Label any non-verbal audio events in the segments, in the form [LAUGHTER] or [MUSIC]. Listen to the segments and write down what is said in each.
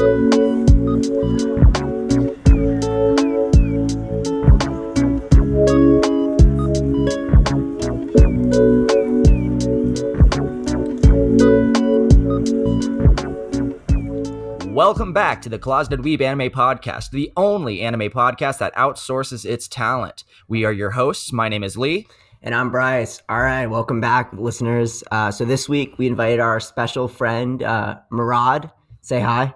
Welcome back to the Closeted Weeb Anime Podcast, the only anime podcast that outsources its talent. We are your hosts. My name is Lee. And I'm Bryce. All right, welcome back, listeners. Uh, so this week we invited our special friend, uh, Murad. Say hi.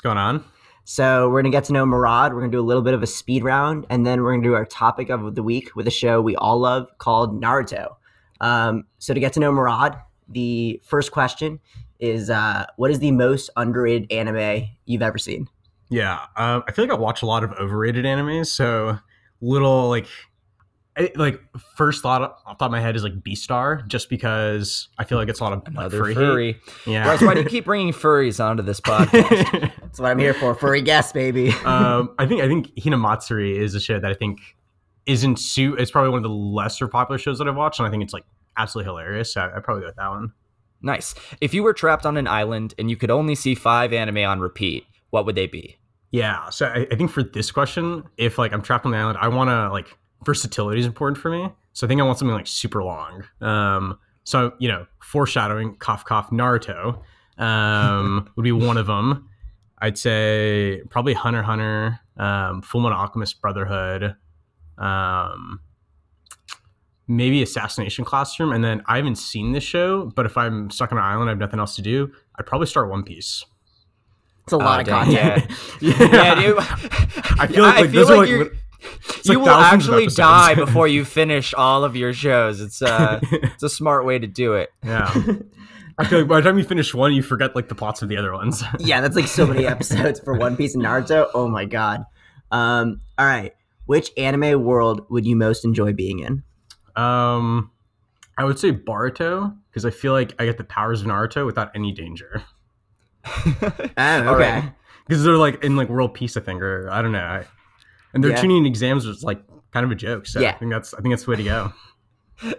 What's going on? So we're gonna get to know Murad. We're gonna do a little bit of a speed round, and then we're gonna do our topic of the week with a show we all love called Naruto. Um, so to get to know Murad, the first question is, uh, what is the most underrated anime you've ever seen? Yeah, um, I feel like I watch a lot of overrated animes. So little like, I, like first thought off the top of my head is like Beastars, just because I feel like it's a lot of like, Another furry. furry. Yeah. Bryce, why do you [LAUGHS] keep bringing furries onto this podcast? [LAUGHS] That's what I'm here for. Furry guest, baby. [LAUGHS] um, I think I think Hinamatsuri is a show that I think isn't su It's probably one of the lesser popular shows that I've watched, and I think it's like absolutely hilarious. So I I'd probably go with that one. nice. If you were trapped on an island and you could only see five anime on repeat, what would they be? Yeah. So I, I think for this question, if like I'm trapped on the island, I want to like versatility is important for me. So I think I want something like super long. Um, so you know, foreshadowing, cough cough, Naruto um, would be one of them. I'd say probably Hunter Hunter, um, Full Metal Alchemist Brotherhood, um, maybe Assassination Classroom, and then I haven't seen this show, but if I'm stuck on an island, I have nothing else to do. I'd probably start One Piece. It's a lot Oh, of dang, content. Yeah, [LAUGHS] [LAUGHS] dude. I [LAUGHS] feel like, I feel like like you like will actually die before you finish all of your shows. It's uh, it's a smart way to do it. yeah. I feel like by the time you finish one, you forget like the plots of the other ones. [LAUGHS] yeah, that's like so many episodes for One Piece and Naruto. Oh my god. Um, all right. Which anime world would you most enjoy being in? um, I would say Boruto because I feel like I get the powers of Naruto without any danger. [LAUGHS] Oh, okay. right. Because they're like in like world peace, I think, or I don't know. I, and their Yeah. chunin exams was like kind of a joke. So Yeah. I think that's I think that's the way to go. [LAUGHS]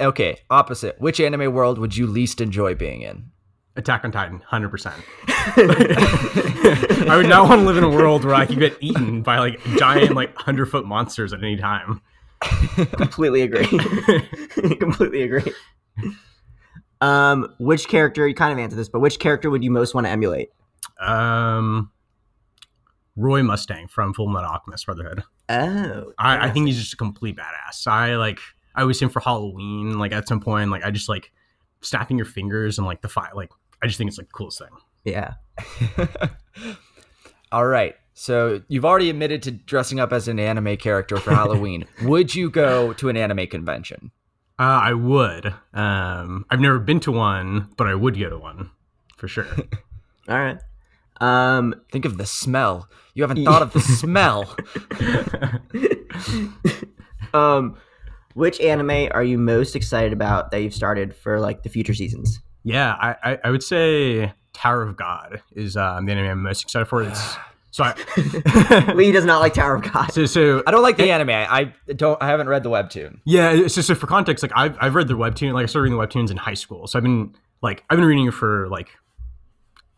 Okay, opposite. Which anime world would you least enjoy being in? Attack on Titan, hundred percent. [LAUGHS] I would not want to live in a world where I could get eaten by like giant like hundred foot monsters at any time. [LAUGHS] Completely agree. [LAUGHS] Completely agree. Um, which character you kind of answered this, but which character would you most want to emulate? Um, Roy Mustang from Full Metal Alchemist Brotherhood. Oh, I, I think he's just a complete badass. I like. I was him for Halloween. Like at some point, like I just like snapping your fingers and like the fire. Like I just think it's like the coolest thing. yeah. [LAUGHS] All right. So you've already admitted to dressing up as an anime character for Halloween. [LAUGHS] would you go to an anime convention? Uh, I would. Um, I've never been to one, but I would go to one for sure. [LAUGHS] All right. Um, Think of the smell. You haven't thought of the smell. um, which anime are you most excited about that you've started for like the future seasons? yeah, I, I, I would say Tower of God is um, the anime I'm most excited for. It's so I. [LAUGHS] Lee does not like Tower of God. so so I don't like the anime. I don't. I haven't read the webtoon. Yeah, so, so for context, like I've I've read the webtoon, like I started reading the webtoons in high school, so I've been like I've been reading it for like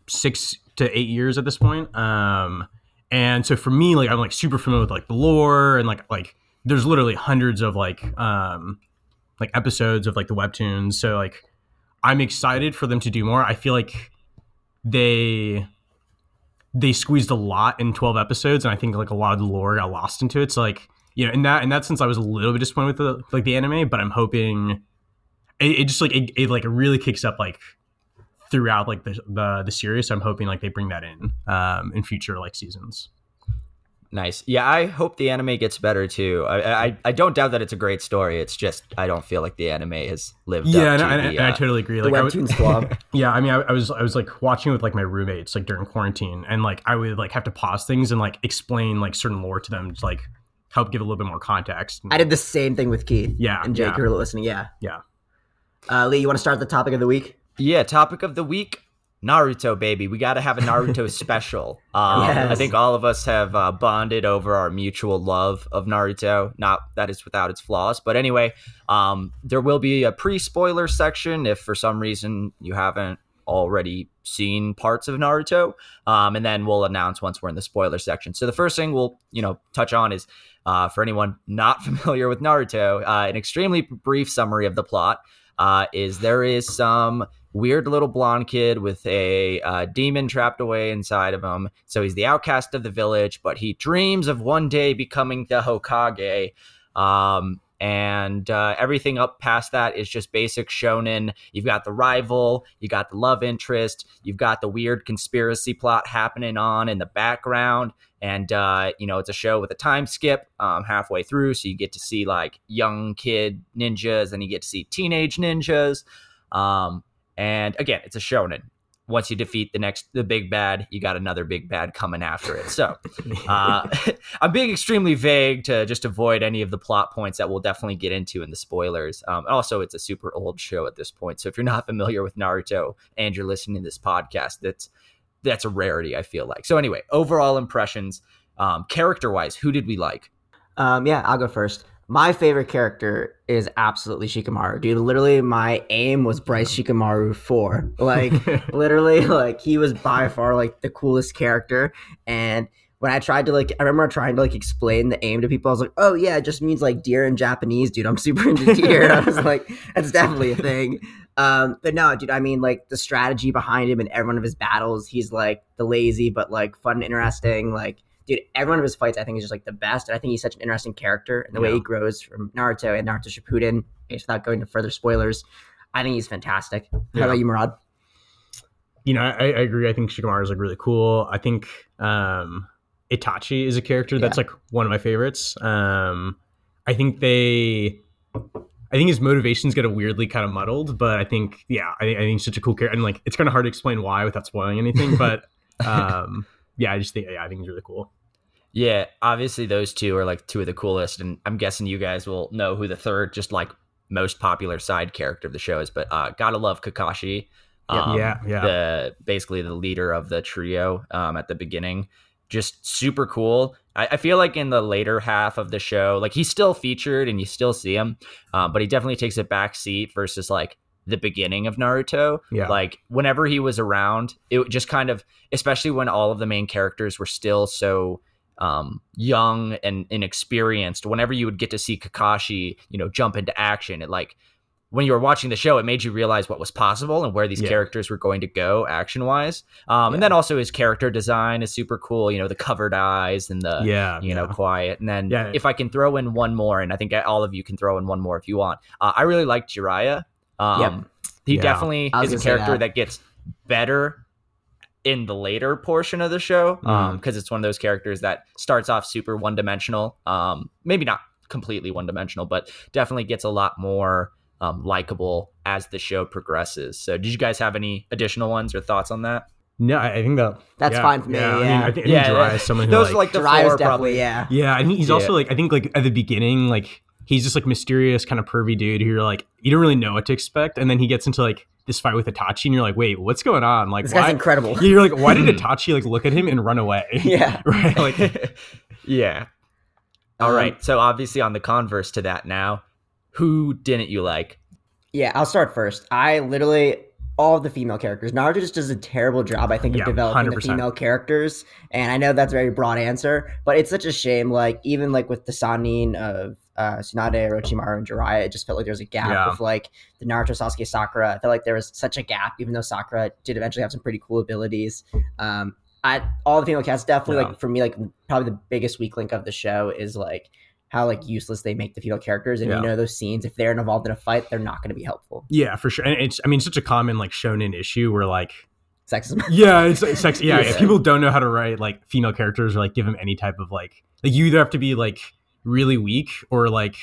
six to eight years at this point. Um, and so for me, like I'm like super familiar with like the lore and like like there's literally hundreds of like um like episodes of like the webtoons. So like I'm excited for them to do more. I feel like they they squeezed a lot in 12 episodes and i think like a lot of the lore got lost into it so like you know in that in that sense i was a little bit disappointed with the like the anime but i'm hoping it, it just like it, it like really kicks up like throughout like the, the the series so i'm hoping like they bring that in um in future like seasons Nice. Yeah, I hope the anime gets better too. I, I I don't doubt that it's a great story. It's just I don't feel like the anime has lived yeah up and, to I- and, the, and i uh, totally agree The like I would- Webtoon Squad. [LAUGHS] Yeah, I mean, I, I was I was like watching with like my roommates like during quarantine, and like I would like have to pause things and like explain like certain lore to them to like help give a little bit more context. I did the same thing with Keith. Yeah, And Jake, yeah. who are listening. Yeah. Yeah. Uh, Lee, you want to start the topic of the week? Yeah, topic of the week Naruto, baby. We got to have a Naruto [LAUGHS] special. Um, Yes. I think all of us have uh, bonded over our mutual love of Naruto. Not that it's without its flaws, but anyway, um, there will be a pre spoiler section if for some reason you haven't already seen parts of Naruto, um, and then we'll announce once we're in the spoiler section. So the first thing we'll you know touch on is uh, for anyone not [LAUGHS] familiar with Naruto, uh, an extremely brief summary of the plot uh, is there is some weird little blonde kid with a uh, demon trapped away inside of him. So he's the outcast of the village, but he dreams of one day becoming the Hokage. Um, and uh, everything up past that is just basic shonen. You've got the rival, you got the love interest, you've got the weird conspiracy plot happening on in the background, and uh, you know it's a show with a time skip um, halfway through, so you get to see like young kid ninjas, and you get to see teenage ninjas. Um, and again, it's a shonen once you defeat the next the big bad you got another big bad coming after it. So [LAUGHS] uh, [LAUGHS] i'm being extremely vague to just avoid any of the plot points that we'll definitely get into in the spoilers. Um, also it's a super old show at this point. So if you're not familiar with naruto and you're listening to this podcast that's that's a rarity i feel like. So anyway overall impressions um, character wise who did we like? Um, yeah i'll go first my favorite character is absolutely Shikamaru. Dude, literally my aim was Bryce Shikamaru 4. Like [LAUGHS] literally like he was by far like the coolest character and when I tried to like I remember trying to like explain the aim to people, I was like, "Oh yeah, it just means like deer in Japanese, dude. I'm super into deer." I was like, "That's definitely a thing." Um, but no, dude, I mean like the strategy behind him in every one of his battles, he's like the lazy but like fun and interesting. Like dude, every one of his fights I think is just like the best. And I think he's such an interesting character and the yeah. way he grows from Naruto and Naruto Shippuden, without going to further spoilers, I think he's fantastic. How yeah. about you, Murad? You know, I, I, agree. I think Shikamaru is like really cool. I think um, Itachi is a character that's yeah. like one of my favorites. Um, I think they, I think his motivations get a weirdly kind of muddled, but I think, yeah, I, I think he's such a cool character. And like, it's kind of hard to explain why without spoiling anything, [LAUGHS] but um, yeah, I just think, yeah, I think he's really cool. Yeah, obviously those two are like two of the coolest, and I'm guessing you guys will know who the third, just like most popular side character of the show is. But uh, gotta love Kakashi. Um, yeah, yeah. The basically the leader of the trio um, at the beginning, just super cool. I, I, feel like in the later half of the show, like he's still featured and you still see him, um, but he definitely takes a back seat versus like the beginning of Naruto. Yeah. Like whenever he was around, it just kind of, especially when all of the main characters were still so um, young and inexperienced. Whenever you would get to see Kakashi, you know, jump into action, it like when you were watching the show, it made you realize what was possible and where these yeah. characters were going to go action wise. Um, yeah. And then also his character design is super cool. You know, the covered eyes and the yeah, you yeah. know, quiet. And then if I can throw in one more, and I think all of you can throw in one more if you want. Uh, I really liked Jiraiya. Um, yep. He definitely is a character that. that gets better in the later portion of the show because mm. um, it's one of those characters that starts off super one dimensional. Um, maybe not completely one dimensional, but definitely gets a lot more um, likable as the show progresses. So, did you guys have any additional ones or thoughts on that? No, I think that that's yeah, fine for me. Yeah, yeah. I, mean, I think, I think yeah, is someone who those like, are like the Jiraiya's four, definitely, probably. yeah, yeah. I think he's also like I think like at the beginning, like he's just like mysterious, kind of pervy dude who you're like you don't really know what to expect, and then he gets into like this fight with Itachi, and you're like, wait, what's going on? Like, this why? guy's incredible. Yeah, you're like, why did [LAUGHS] Itachi like look at him and run away? [LAUGHS] Yeah, right. Like, [LAUGHS] yeah. All um, right. So obviously, on the converse to that, now, who didn't you like? Yeah, I'll start first. I literally all of the female characters. Naruto just does a terrible job, I think, of yeah, developing 100%. the female characters. And I know that's a very broad answer, but it's such a shame. Like even like with the Sannin of uh, Tsunade, Orochimaru, and Jiraiya, it just felt like there was a gap yeah. with like the Naruto, Sasuke, Sakura. I felt like there was such a gap, even though Sakura did eventually have some pretty cool abilities. Um, I all the female cast definitely yeah. like for me like probably the biggest weak link of the show is like how like useless they make the female characters and yeah. you know those scenes if they're involved in a fight they're not going to be helpful yeah for sure and it's i mean such a common like shonen issue where like sexism [LAUGHS] yeah it's, it's sex yeah, yeah, [LAUGHS] if people don't know how to write like female characters or like give them any type of like like you either have to be like really weak or like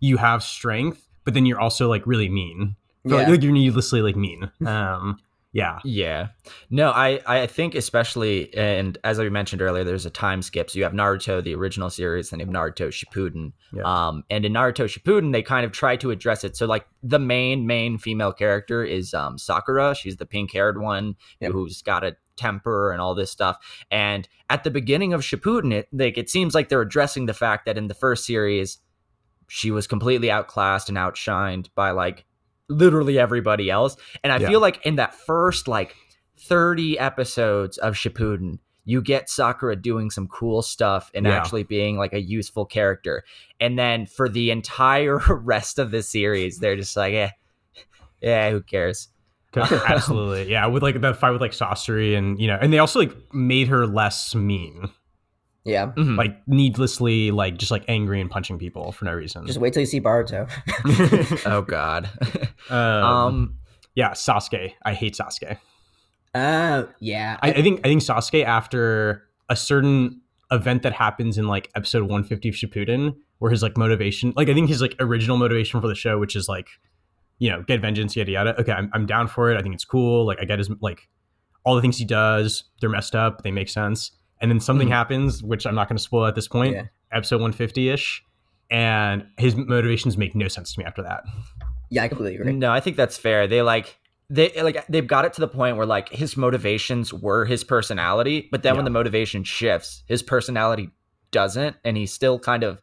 you have strength, but then you're also like really mean. Yeah. Like, like you're needlessly like mean. [LAUGHS] Um, yeah. Yeah. No, I, I think especially, and as I mentioned earlier, there's a time skip. So you have Naruto, the original series, then you have Naruto Shippuden. Yeah. Um, and in Naruto Shippuden, they kind of try to address it. So like the main, main female character is um, Sakura. She's the pink haired one yep. who's got a temper and all this stuff. And at the beginning of Shippuden, it like it seems like they're addressing the fact that in the first series, she was completely outclassed and outshined by like literally everybody else. And I yeah. feel like in that first like 30 episodes of Shippuden, you get Sakura doing some cool stuff and Yeah. actually being like a useful character. And then for the entire [LAUGHS] rest of the series, they're just like, eh, yeah, who cares? [LAUGHS] Absolutely, yeah. With like the fight with like Sasori, and you know, and they also like made her less mean, Yeah. Mhm. like needlessly, like just like angry and punching people for no reason. Just wait till you see Boruto. [LAUGHS] [LAUGHS] oh God. [LAUGHS] um, um, yeah, Sasuke. I hate Sasuke. Oh, yeah. I, I think I think Sasuke after a certain event that happens in like episode 150 of Shippuden, where his like motivation, like I think his like original motivation for the show, which is like, you know, get vengeance, yada yada. Okay, I'm, I'm down for it. I think it's cool. Like I get his like all the things he does, they're messed up, they make sense. And then something Mhm. happens, which I'm not going to spoil at this point, Yeah. episode 150 ish, and his motivations make no sense to me after that. yeah, I completely agree. No, I think that's fair. They like they like they've got it to the point where like his motivations were his personality, but then when the motivation shifts, his personality doesn't, and he still kind of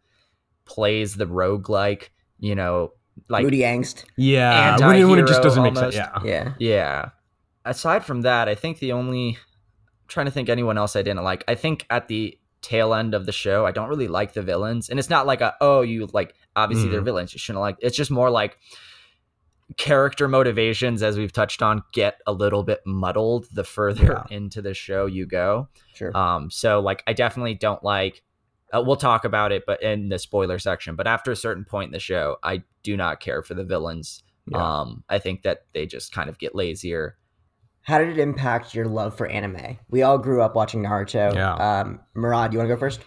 plays the rogue like, you know, like Moody angst. Yeah, when it, when it just doesn't make sense. Yeah. Yeah. yeah. Aside from that, I think the only I'm trying to think anyone else I didn't like. I think at the tail end of the show, I don't really like the villains, and it's not like a oh you like obviously they're Mhm. villains you shouldn't like. It's just more like character motivations as we've touched on get a little bit muddled the further into the show you go Sure. um so like i definitely don't like uh, we'll talk about it but in the spoiler section but after a certain point in the show i do not care for the villains Yeah. um i think that they just kind of get lazier How did it impact your love for anime? We all grew up watching Naruto. Yeah. Um, Murad, you want to go first?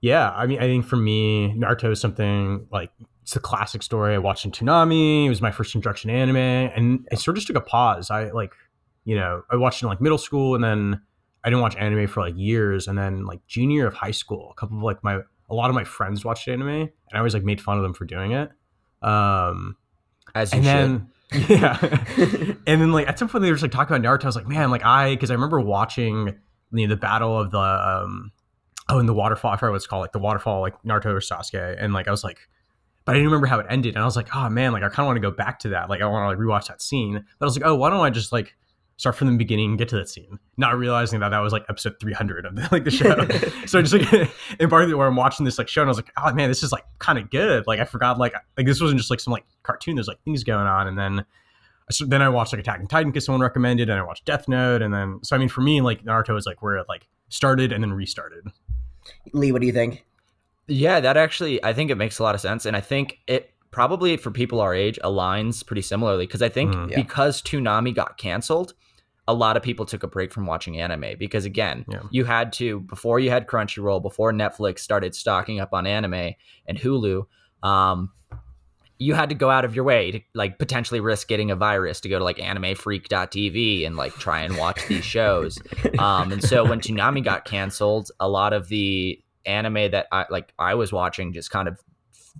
Yeah, I mean, I think for me, Naruto is something like it's a classic story. I watched in Toonami. It was my first introduction to anime, and it sort of just took a pause. I like, you know, I watched in like middle school, and then I didn't watch anime for like years, and then like junior of high school, a couple of like my a lot of my friends watched anime, and I always like made fun of them for doing it. Um, as you and should then [LAUGHS] yeah, and then like at some point they were just like talking about Naruto. I was like, man, like I because I remember watching you know, the battle of the um oh in the waterfall. I forgot what it's called, like the waterfall, like Naruto or Sasuke, and like I was like. But I didn't remember how it ended, and I was like, "Oh man, like I kind of want to go back to that. Like I want to like rewatch that scene." But I was like, "Oh, why don't I just like start from the beginning and get to that scene?" Not realizing that that was like episode three hundred of the, like the show. [LAUGHS] so just like [LAUGHS] embarked where I'm watching this like show, and I was like, "Oh man, this is like kind of good." Like I forgot like like this wasn't just like some like cartoon. There's like things going on, and then so then I watched like Attack on Titan because someone recommended, and I watched Death Note, and then so I mean for me like Naruto is like where it like started and then restarted. Lee, what do you think? Yeah, that actually, I think it makes a lot of sense. And I think it probably for people our age aligns pretty similarly because I think Mhm. Yeah. because Toonami got canceled, a lot of people took a break from watching anime because, again, Yeah. you had to, before you had Crunchyroll, before Netflix started stocking up on anime and Hulu, um, you had to go out of your way to like potentially risk getting a virus to go to like animefreak.tv and like try and watch these shows. Um, and so when Toonami got canceled, a lot of the anime that I like I was watching just kind of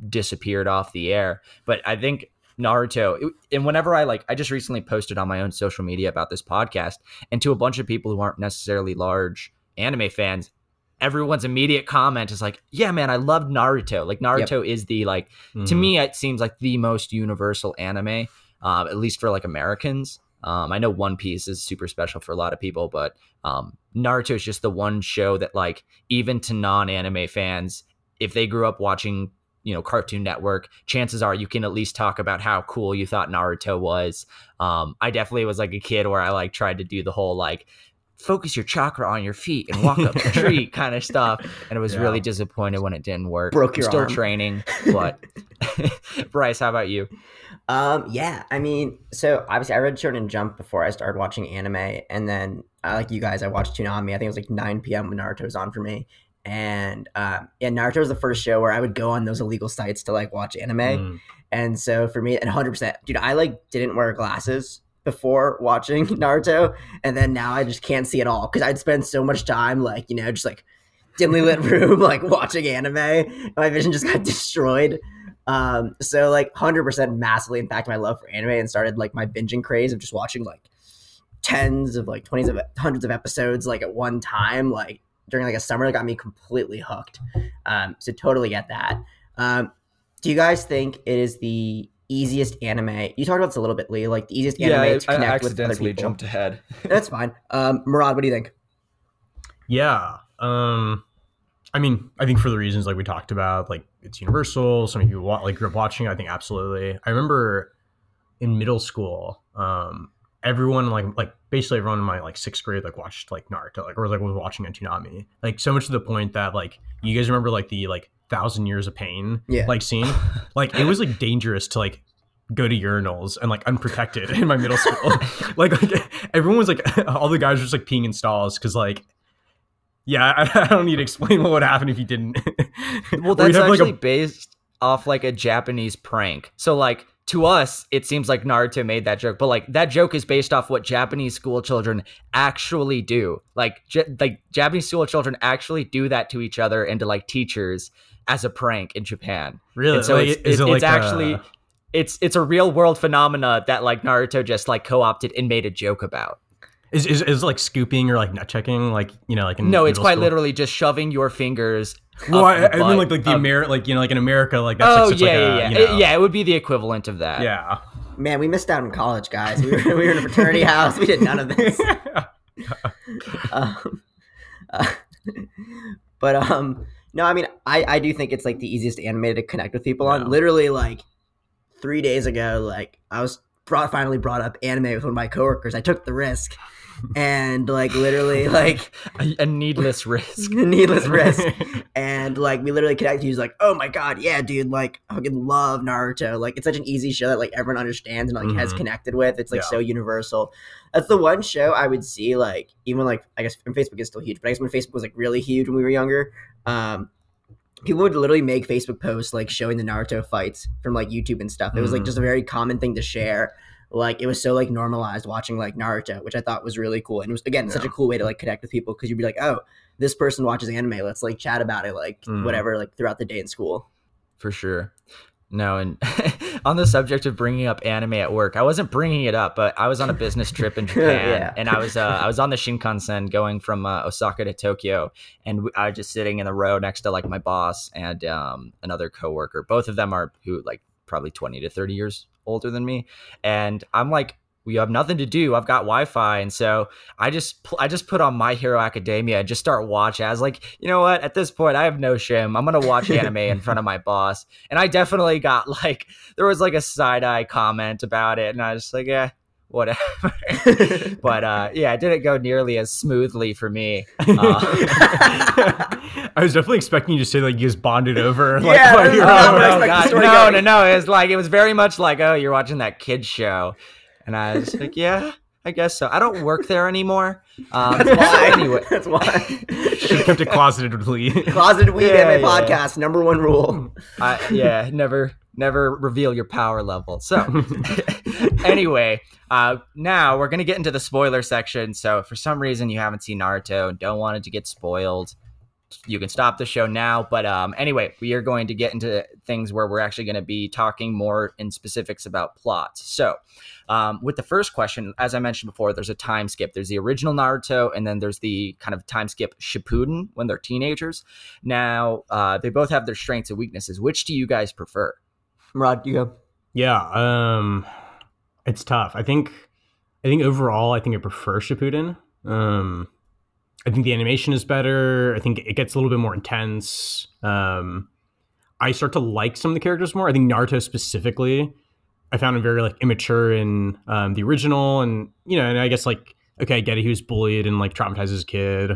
disappeared off the air. But I think Naruto, it- and whenever I like, I just recently posted on my own social media about this podcast, and to a bunch of people who aren't necessarily large anime fans, everyone's immediate comment is like, "Yeah, man, I loved Naruto. Like Naruto is the like to Mhm. me it seems like the most universal anime um, at least for like americans um, i know one piece is super special for a lot of people but um, naruto is just the one show that like even to non-anime fans if they grew up watching you know cartoon network chances are you can at least talk about how cool you thought naruto was um, i definitely was like a kid where i like tried to do the whole like focus your chakra on your feet and walk up the tree [LAUGHS] kind of stuff and it was Yeah. really disappointed when it didn't work Broke I'm your still arm. training [LAUGHS] but [LAUGHS] Bryce, how about you? Um, yeah, I mean, so obviously I read Shonen Jump before I started watching anime, and then uh, like you guys, I watched Toonami. I think it was like 9 p.m. when Naruto was on for me, and um, yeah, Naruto was the first show where I would go on those illegal sites to like watch anime, Mm. and so for me, and 100, percent dude, I like didn't wear glasses before watching [LAUGHS] Naruto, and then now I just can't see at all because I'd spend so much time like you know just like dimly lit [LAUGHS] room like watching anime. My vision just got [LAUGHS] destroyed. Um, so like hundred percent massively impacted my love for anime and started like my binging craze of just watching like tens of like twenties of hundreds of episodes like at one time, like during like a summer that got me completely hooked. Um, so totally get that. Um, do you guys think it is the easiest anime. You talked about this a little bit, Lee. Like the easiest Yeah, anime to I, I connect with other accidentally people. jumped ahead. [LAUGHS] That's fine. Um, Murad, what do you think? Yeah. Um I mean, I think for the reasons like we talked about, like it's universal. Some of you like grew up watching. I think absolutely. I remember in middle school, um, everyone like like basically everyone in my like sixth grade like watched like Naruto, like or like was watching Toonami. Like so much to the point that like you guys remember like the like thousand years of pain Yeah. like scene. [LAUGHS] Like it was like dangerous to like go to urinals and like unprotected in my middle school. [LAUGHS] like, like everyone was like [LAUGHS] all the guys were just like peeing in stalls because like yeah, I, I don't need to explain what would happen if you didn't. Well, that's have, like, actually a- based off like a Japanese prank. So like to us, it seems like Naruto made that joke, but like that joke is based off what Japanese school children actually do. Like J- like Japanese school children actually do that to each other and to like teachers as a prank in Japan. really, And so like, it's, it it's like actually a- it's it's a real world phenomena that like Naruto just like co-opted and made a joke about. Is, is is like scooping or like nut checking, like you know, like in No, it's quite school? literally just shoving your fingers. Well, up I, the I mean, like like the of- Amer, like you know, like in America, like that's Oh like such yeah, like a, yeah, yeah, you know- It- yeah. It would be the equivalent of that. yeah. Man, we missed out in college, guys. We were, we were in a fraternity [LAUGHS] house. We did none of this. [LAUGHS] um, uh, but um, no, I mean, I I do think it's like the easiest anime to connect with people on. Yeah. Literally, like three days ago, like I was brought finally brought up anime with one of my coworkers. I took the risk, and like literally, [LAUGHS] like A, a needless risk. a [LAUGHS] needless risk. [LAUGHS] and like we literally connected. He was like, "Oh my god, yeah, dude! Like, I fucking love Naruto. Like, it's such an easy show that like everyone understands and like has Mhm. connected with. It's like Yeah. so universal. That's the one show I would see like even like I guess and Facebook is still huge, but I guess when Facebook was like really huge when we were younger, um, people would literally make Facebook posts like showing the Naruto fights from like YouTube and stuff. It was like Mhm. just a very common thing to share. Like it was so like normalized watching like Naruto, which I thought was really cool. And it was again such a cool way to like connect with people because you'd be like, oh, this person watches anime. Let's like chat about it, like Mm. whatever, like throughout the day in school. for sure. No, and [LAUGHS] on the subject of bringing up anime at work, I wasn't bringing it up, but I was on a business trip in [LAUGHS] Japan, Yeah. and I was uh, I was on the Shinkansen going from uh, Osaka to Tokyo, and I was just sitting in the row next to like my boss and um, another coworker. Both of them are who like probably twenty to thirty years older than me, and I'm like. We have nothing to do. I've got Wi-Fi, and so I just I just put on My Hero Academia and just start watch. I was like, you know what? At this point, I have no shame. I'm gonna watch [LAUGHS] anime in front of my boss, and I definitely got like there was like a side eye comment about it, and I was just like, yeah, whatever. [LAUGHS] but uh, yeah, it didn't go nearly as smoothly for me. [LAUGHS] I was definitely expecting you to say like you just bonded over. [LAUGHS] Like, Yeah, while I you was were like, Oh, out. no, no, going. no, no. It was like it was very much like, oh, you're watching that kids show, and I was like, yeah, I guess so. I don't work there anymore. [LAUGHS] Um, That's why. anyway, [LAUGHS] That's why. [LAUGHS] Should have kept it closeted with Lee. Closeted weeb Yeah, anime yeah. podcast number one rule. I, yeah, never, never reveal your power level. So, anyway, uh, now we're gonna get into the spoiler section. So, if for some reason you haven't seen Naruto and don't want it to get spoiled, you can stop the show now. But um, anyway, we are going to get into things where we're actually going to be talking more in specifics about plots. So, um, with the first question, as I mentioned before, there's a time skip. There's the original Naruto, and then there's the kind of time skip Shippuden when they're teenagers. Now, uh, they both have their strengths and weaknesses. Which do you guys prefer? Rod, you go. Yeah, um, it's tough. I think, I think overall, I think I prefer Shippuden. Um, I think the animation is better. I think it gets a little bit more intense. Um, I start to like some of the characters more. I think Naruto specifically, I found him very like immature in um, the original, and you know, and I guess like okay, I get it. He was bullied and like traumatized as a kid,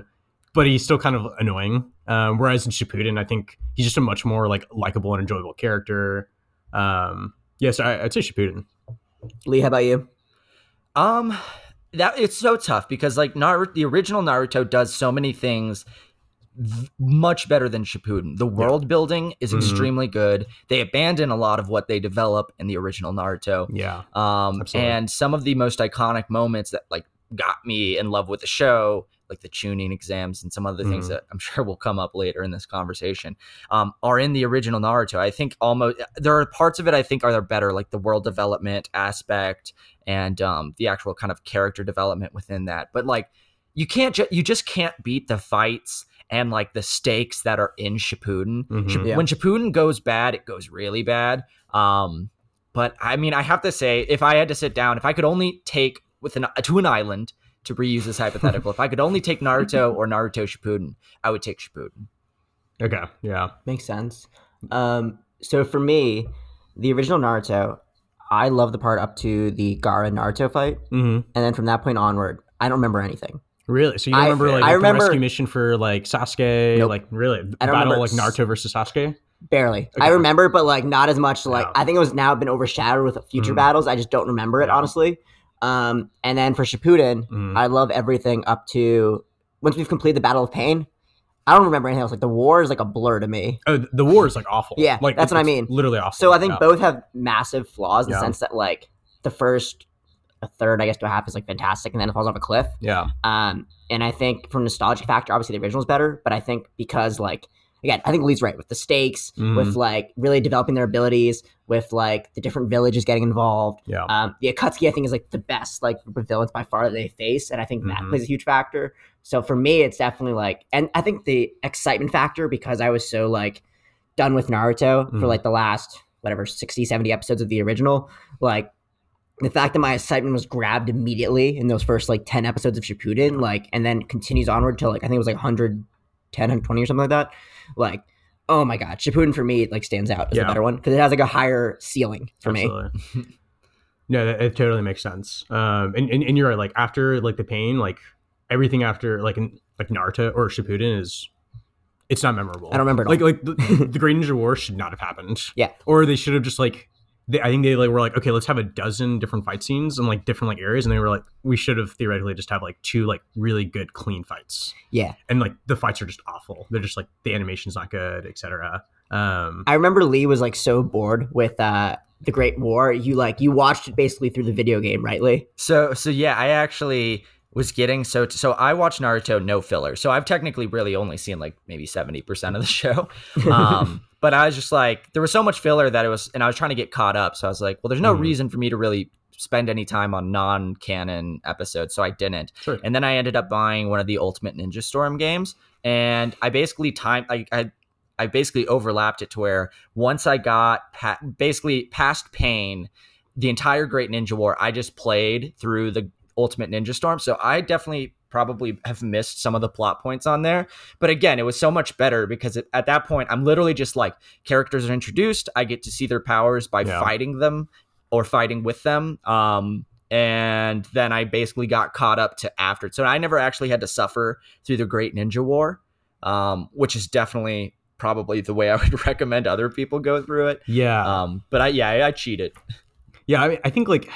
but he's still kind of annoying. Um, whereas in Shippuden, I think he's just a much more like likable and enjoyable character. Um, yeah, so I, I'd say Shippuden. Lee, how about you? Um, that it's so tough because like Naruto, the original Naruto does so many things v- much better than Shippuden. The world building is Mhm. extremely good. They abandon a lot of what they develop in the original Naruto. Yeah, Um, Absolutely. and some of the most iconic moments that like got me in love with the show, like the chunin exams and some other things Mhm. that I'm [LAUGHS] sure will come up later in this conversation, um, are in the original Naruto. I think almost there are parts of it I think are better, like the world development aspect and um, the actual kind of character development within that. But like, you can't, ju- you just can't beat the fights and like the stakes that are in Shippuden. Mhm. Yeah. When Shippuden goes bad, it goes really bad. Um, but I mean, I have to say, if I had to sit down, if I could only take with an to an island to reuse this hypothetical, if I could only take Naruto [LAUGHS] or Naruto Shippuden, I would take Shippuden. Okay, yeah, Makes sense. Um, so for me, the original Naruto, I love the part up to the Gaara Naruto fight, hmm and then from that point onward, I don't remember anything. Really. So you I- remember like I the remember- rescue mission for like Sasuke, Nope. like really the I don't battle remember like Naruto versus Sasuke. Barely. Okay. I remember, but like not as much. Like. I think it was now been overshadowed with future Mhm. battles. I just don't remember it Yeah. honestly. Um, and then for Shippuden, Mhm. I love everything up to once we've completed the Battle of Pain. I don't remember anything else. Like the war is like a blur to me. Oh, the war is like awful. Yeah, like that's what I mean. Literally awful. So I think Yeah. both have massive flaws in Yeah. the sense that like the first, a third, I guess, to a half is like fantastic, and then it falls off a cliff. Yeah, Um, and I think from nostalgic factor, obviously the original is better, but I think because like again, I think Lee's right with the stakes, Mhm. with like really developing their abilities, with like the different villages getting involved. yeah, Um, the Akatsuki I think is like the best like group of villains by far that they face, and I think that Mhm. plays a huge factor. So for me, it's definitely like, and I think the excitement factor because I was so like done with Naruto for Mhm. like the last whatever 60, 70 episodes of the original, like the fact that my excitement was grabbed immediately in those first like 10 episodes of Shippuden, like, and then continues onward to like, I think it was like 110, 120 or something like that. Like, oh my God, Shippuden for me, like, stands out as Yeah. a better one because it has like a higher ceiling for me. [LAUGHS] no, that, it totally makes sense. Um, and, and and you're right. Like after like the pain, like everything after like in, like Naruto or Shippuden is. It's not memorable. I don't remember Like all. like the, the [LAUGHS] Great Ninja War should not have happened. Yeah. Or they should have just like. They, I think they like were like okay, let's have a dozen different fight scenes in like different like areas, and they were like we should have theoretically just have like two like really good clean fights. Yeah. and like the fights are just awful. They're just like the animation's not good, etc. Um, I remember Lee was like so bored with uh the Great War. You like you watched it basically through the video game, right, Lee? So so yeah, I actually was getting so so I watched Naruto no filler. So I've technically really only seen like maybe 70% of the show. [LAUGHS] Um but I was just like there was so much filler that it was and I was trying to get caught up. So I was like, well there's no Mhm. reason for me to really spend any time on non-canon episodes, so I didn't. sure. And then I ended up buying one of the Ultimate Ninja Storm games, and I basically time I I, I basically overlapped it to where once I got pa- basically past Pain, the entire Great Ninja War, I just played through the Ultimate Ninja Storm. So I definitely probably have missed some of the plot points on there. But again, it was so much better because it, at that point, I'm literally just like characters are introduced. I get to see their powers by Yeah. fighting them or fighting with them. Um, and then I basically got caught up to after. So I never actually had to suffer through the Great Ninja War, um, which is definitely probably the way I would [LAUGHS] recommend other people go through it. Yeah, Um, but I yeah, I, I cheated. yeah. I, mean, I think like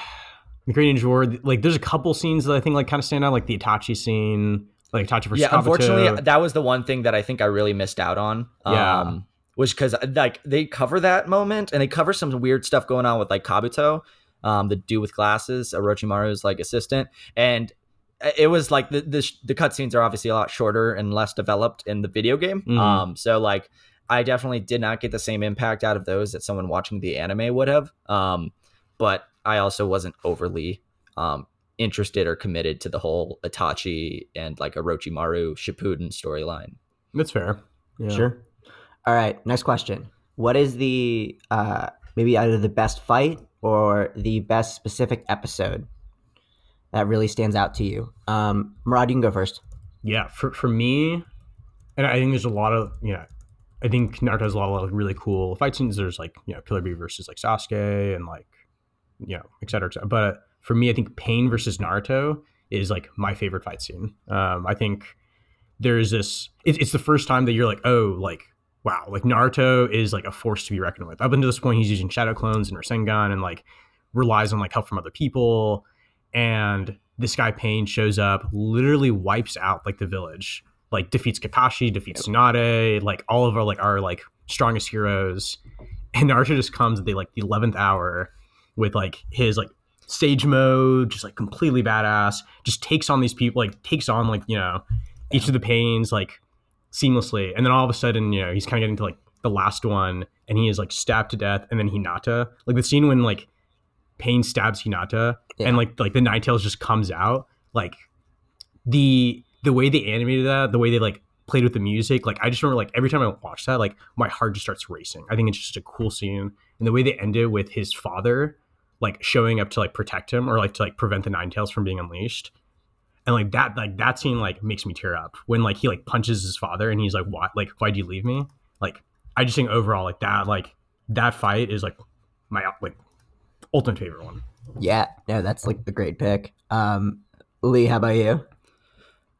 the Great Ninja War, like there's a couple scenes that I think like kind of stand out, like the Itachi scene, like Itachi versus yeah, Kabuto. unfortunately, that was the one thing that I think I really missed out on. Yeah. Um, was because like they cover that moment and they cover some weird stuff going on with like Kabuto, um, the dude with glasses, Orochimaru's like assistant, and it was like the the, the cutscenes are obviously a lot shorter and less developed in the video game. Mhm. Um, so like I definitely did not get the same impact out of those that someone watching the anime would have. Um, but I also wasn't overly um interested or committed to the whole Itachi and like Orochimaru Shippuden storyline. That's fair. Yeah. Sure. All right, next question. What is the uh maybe either the best fight or the best specific episode that really stands out to you? Um Murad, you can go first. Yeah, for for me, and I think there's a lot of you know, I think Naruto has a lot of like, really cool fight scenes. There's like you know Killer Bee versus like Sasuke and like you know et cetera, et cetera. But for me, I think Pain versus Naruto is like my favorite fight scene. Um, I think there's this. It, it's the first time that you're like, oh, like wow, like Naruto is like a force to be reckoned with. Up until this point, he's using shadow clones and Rasengan and like relies on like help from other people. And this guy Pain shows up, literally wipes out like the village, like defeats Kakashi, defeats Tsunade, like all of our like our like strongest heroes. And Naruto just comes at the like the eleventh hour with like his like sage mode, just like completely badass, just takes on these people, like takes on like, you know, each of the pains like seamlessly. And then all of a sudden, you know, he's kind of getting to like the last one and he is like stabbed to death and then Hinata. Like the scene when like Pain stabs Hinata Yeah. and like like the Nine Tails just comes out, like the the way they animated that, the way they like played with the music. Like I just remember like every time I watch that, like my heart just starts racing. I think it's just a cool scene. And the way they end it with his father like showing up to like protect him or like to like prevent the nine tails from being unleashed. And like that like that scene like makes me tear up when like he like punches his father and he's like, What like why'd you leave me? Like I just think overall like that like that fight is like my like ultimate favorite one. Yeah, no, that's like the great pick. Um, Lee, how about you?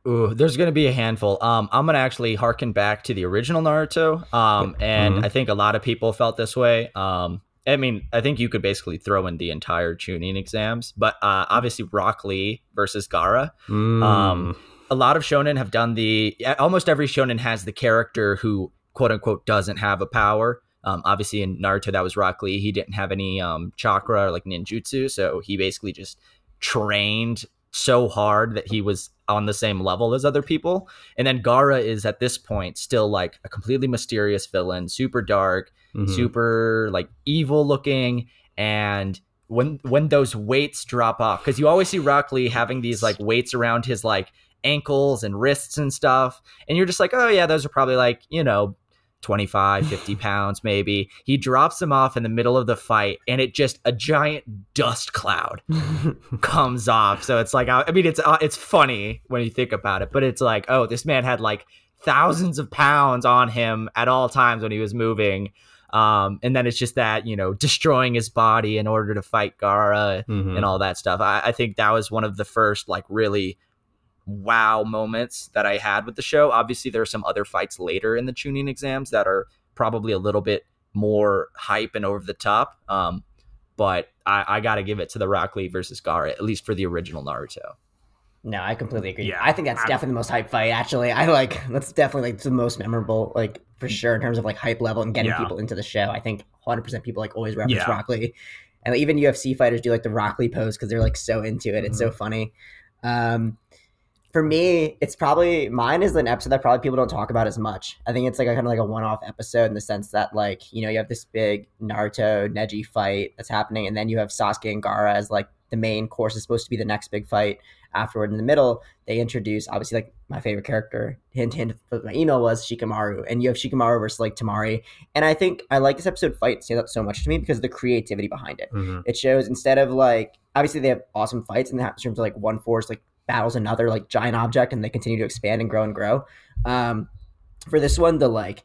Ooh, there's going to be a handful. Um, I'm going to actually harken back to the original Naruto. Um, and Mhm. I think a lot of people felt this way. Um, I mean, I think you could basically throw in the entire chunin exams, but uh, obviously Rock Lee versus Gaara. Mm. Um, a lot of shonen have done the almost every shonen has the character who quote unquote doesn't have a power. Um, obviously in Naruto that was Rock Lee. He didn't have any um, chakra or like ninjutsu, so he basically just trained so hard that he was on the same level as other people. And then Gaara is at this point still like a completely mysterious villain, super dark, Mhm. super like evil looking and when when those weights drop off because you always see Rock Lee having these like weights around his like ankles and wrists and stuff and you're just like oh yeah those are probably like you know 25 [LAUGHS] 50 pounds maybe. He drops them off in the middle of the fight and it just a giant dust cloud [LAUGHS] comes off. So it's like i mean it's uh, it's funny when you think about it but it's like oh this man had like thousands of pounds on him at all times when he was moving um, and then it's just that you know destroying his body in order to fight Gaara Mhm. and all that stuff. I, I think that was one of the first like really wow moments that I had with the show. Obviously, there are some other fights later in the chunin exams that are probably a little bit more hype and over the top. Um, but I, I got to give it to the Rock Lee versus Gaara, at least for the original Naruto. No, I completely agree. Yeah, I think that's I- definitely the most hype fight. Actually, I like that's definitely like the most memorable, like for sure in terms of like hype level and getting Yeah. people into the show. I think 100 percent people like always reference Yeah. Rock Lee, and like, even UFC fighters do like the Rock Lee pose because they're like so into it. It's Mm-hmm. so funny. Um, for me, it's probably mine is an episode that probably people don't talk about as much. I think it's like a kind of like a one-off episode in the sense that like you know you have this big Naruto Neji fight that's happening, and then you have Sasuke and Gaara as like the main course is supposed to be the next big fight. Afterward, in the middle, they introduce obviously like my favorite character. Hint, hint. My email was Shikamaru, and you have Shikamaru versus like Temari, and I think I like this episode fight stand out so much to me because of the creativity behind it. Mhm. It shows instead of like obviously they have awesome fights and in terms of like one force like battles another like giant object and they continue to expand and grow and grow. Um, for this one, the like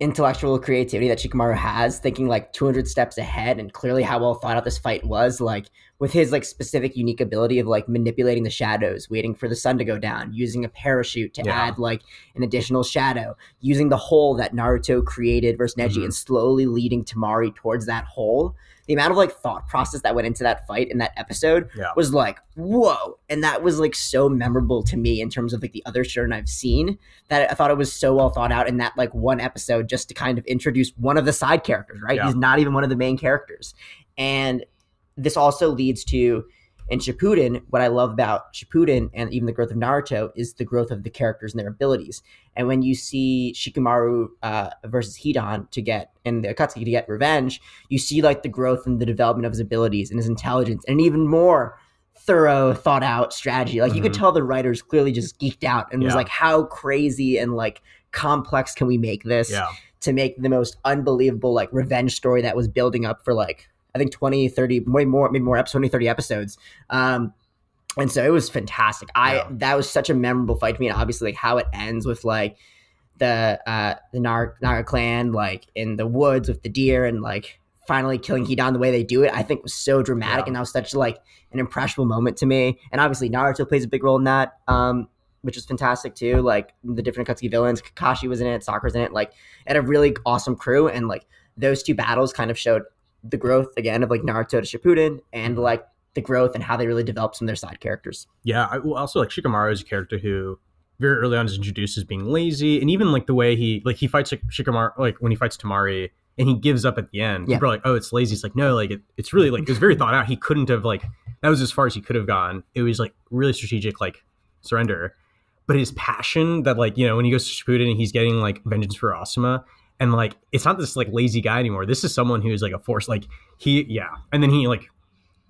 intellectual creativity that Shikamaru has, thinking like 200 steps ahead and clearly how well thought out this fight was, like with his like specific unique ability of like manipulating the shadows, waiting for the sun to go down, using a parachute to Yeah. add like an additional shadow, using the hole that Naruto created versus Neji Mhm. and slowly leading Temari towards that hole. The amount of like thought process that went into that fight in that episode Yeah. was like, whoa. And that was like so memorable to me in terms of like the other shonen I've seen that I thought it was so well thought out in that like one episode just to kind of introduce one of the side characters, right? Yeah. He's not even one of the main characters. And this also leads to in Shippuden, what I love about Shippuden and even the growth of Naruto is the growth of the characters and their abilities. And when you see Shikamaru uh, versus Hidan to get and the Akatsuki to get revenge, you see like the growth and the development of his abilities and his intelligence, and even more thorough, thought out strategy. Like you could Mhm. tell the writers clearly just geeked out and was like, how crazy and like complex can we make this Yeah. to make the most unbelievable like revenge story that was building up for like I think 20, 30, way more, maybe more episodes, 20, 30 episodes. Um, and so it was fantastic. I Yeah. that was such a memorable fight to me, and obviously like how it ends with like the uh the Nara, Nara clan like in the woods with the deer and like finally killing Hidan the way they do it, I think was so dramatic Yeah. and that was such like an impressionable moment to me. And obviously Naruto plays a big role in that. Um which was fantastic too. Like the different Akatsuki villains, Kakashi was in it, Sakura's in it. Like, it had a really awesome crew, and like those two battles kind of showed the growth again of like Naruto to Shippuden, and like the growth and how they really developed some of their side characters. Yeah, I, well, also like Shikamaru is a character who very early on is introduced as being lazy, and even like the way he like he fights Shik- Shikamaru like when he fights Temari and he gives up at the end. Yeah. People are like, "Oh, it's lazy." It's like, no, like it, it's really like it was very thought out. He couldn't have like that was as far as he could have gone. It was like really strategic, like surrender. But his passion that like you know when he goes to Shippuden and he's getting like vengeance for Asuma. And like it's not this like lazy guy anymore. This is someone who is like a force. Like he, yeah. And then he like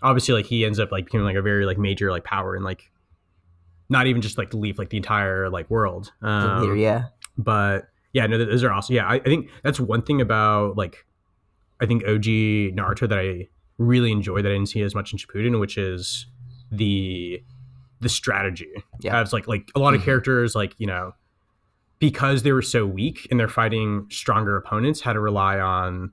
obviously like he ends up like becoming like a very like major like power and like not even just like leaf, like the entire like world. Um, Leader, yeah. but yeah, no, those are awesome. Yeah, I, I think that's one thing about like I think OG Naruto that I really enjoy that I didn't see as much in Shippuden, which is the the strategy. Yeah. As like like a lot of Mhm. characters, like you know, because they were so weak and they're fighting stronger opponents, had to rely on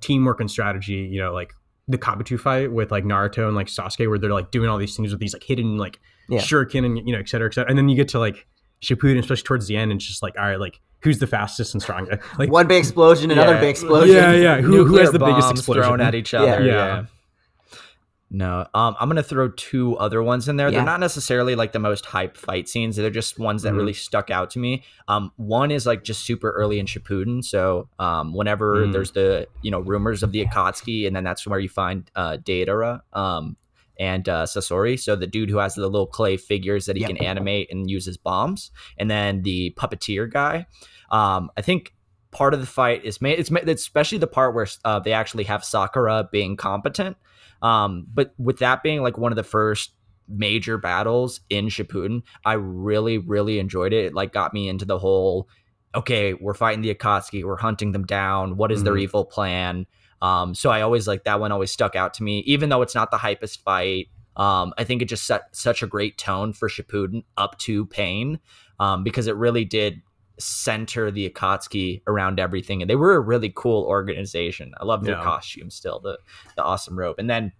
teamwork and strategy. You know, like the Kabuto fight with like Naruto and like Sasuke, where they're like doing all these things with these like hidden like Yeah. shuriken and you know, et cetera, et cetera. And then you get to like Shippuden, especially towards the end, and it's just like, all right, like who's the fastest and strongest? [LAUGHS] Like, One big explosion, another Yeah. big explosion. yeah, yeah. Who, who has the biggest explosion? thrown at each other? Yeah. Yeah. No, um, I'm gonna throw two other ones in there. Yeah. They're not necessarily like the most hype fight scenes. They're just ones that Mhm. really stuck out to me. Um, one is like just super early in Shippuden. So, um, whenever Mm. there's the you know rumors of the Akatsuki, and then that's where you find uh, Deidara, um, and uh, Sasori. So the dude who has the little clay figures that he Yep. can animate and uses bombs, and then the puppeteer guy. Um, I think part of the fight is made. It's made, especially the part where uh, they actually have Sakura being competent. Um, but with that being like one of the first major battles in Shippuden, I really, really enjoyed it. It like got me into the whole. Okay, we're fighting the Akatsuki. We're hunting them down. What is their Mhm. evil plan? Um, so I always like that one. Always stuck out to me, even though it's not the hypest fight. Um, I think it just set such a great tone for Shippuden up to Pain, um, because it really did center the Akatsuki around everything, and they were a really cool organization. I love their Yeah. costumes still, the the awesome robe, and then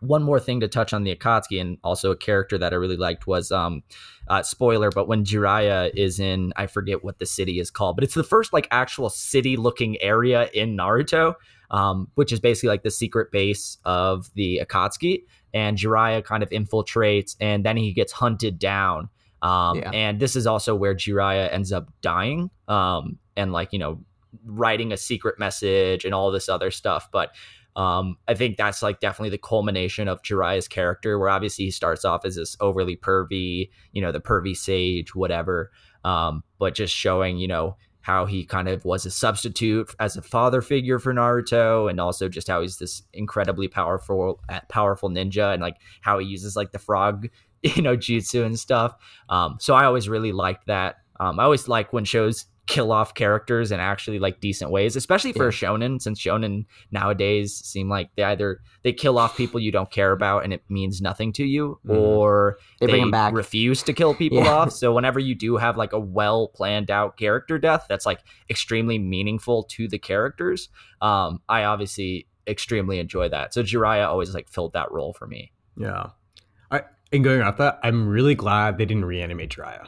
one more thing to touch on the Akatsuki, and also a character that I really liked was um, uh, spoiler, but when Jiraiya is in, I forget what the city is called, but it's the first like actual city looking area in Naruto, um, which is basically like the secret base of the Akatsuki, and Jiraiya kind of infiltrates, and then he gets hunted down. Um, Yeah. And this is also where Jiraiya ends up dying, um, and like you know, writing a secret message and all this other stuff, but. Um, I think that's like definitely the culmination of Jiraiya's character, where obviously he starts off as this overly pervy, you know, the pervy sage, whatever. Um, but just showing, you know, how he kind of was a substitute as a father figure for Naruto, and also just how he's this incredibly powerful, powerful ninja, and like how he uses like the frog, [LAUGHS] you know, jutsu and stuff. Um, so I always really liked that. Um, I always like when shows kill off characters in actually like decent ways, especially for Yeah. a shonen, since shonen nowadays seem like they either they kill off people you don't care about and it means nothing to you, Mhm. or They back. refuse to kill people Yeah. off. So [LAUGHS] whenever you do have like a well planned out character death that's like extremely meaningful to the characters, um, I obviously extremely enjoy that. So Jiraiya always like filled that role for me. Yeah. I and going off that, I'm really glad they didn't reanimate Jiraiya.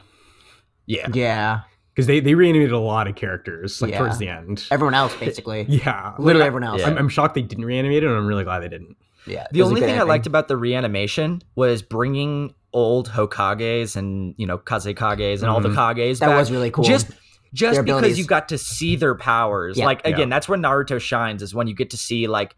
Yeah. Yeah. Because they, they reanimated a lot of characters like Yeah. towards the end. Everyone else, basically. [LAUGHS] yeah. Literally Like, everyone else. Yeah. I'm, I'm shocked they didn't reanimate it, and I'm really glad they didn't. Yeah. The only thing I liked about the reanimation was bringing old Hokages and you know Kazekages and all the Mhm. Kages that back. was really cool. Just just because you got to see their powers. Yeah. like again, Yeah. that's when Naruto shines is when you get to see like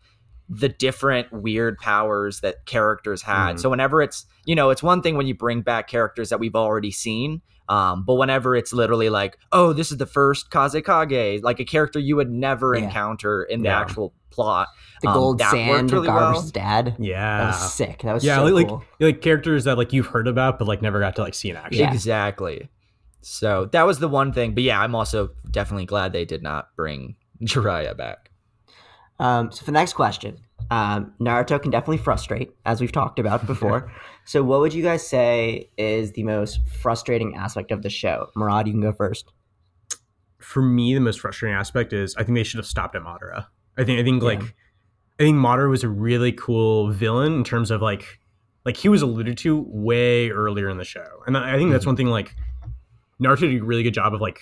the different weird powers that characters had. Mhm. So whenever it's you know, it's one thing when you bring back characters that we've already seen. Um, but whenever it's literally like, oh, this is the first Kazekage, like a character you would never Yeah. encounter in the Yeah. actual plot. the um, gold sand worked really Gaara's well. dad. That Yeah. was sick. That was yeah, so like, like cool. like characters that like you've heard about but like never got to like see in action. Yeah. Exactly. So that was the one thing. But yeah, I'm also definitely glad they did not bring [LAUGHS] Jiraiya back. Um, so for the next question, um, Naruto can definitely frustrate, as we've talked about before. [LAUGHS] so what would you guys say is the most frustrating aspect of the show? Murad, you can go first. For me, the most frustrating aspect is I think they should have stopped at Madara. I think I think like I think Madara was a really cool villain in terms of like like he was alluded to way earlier in the show, and I I think that's one thing like Naruto did a really good job of like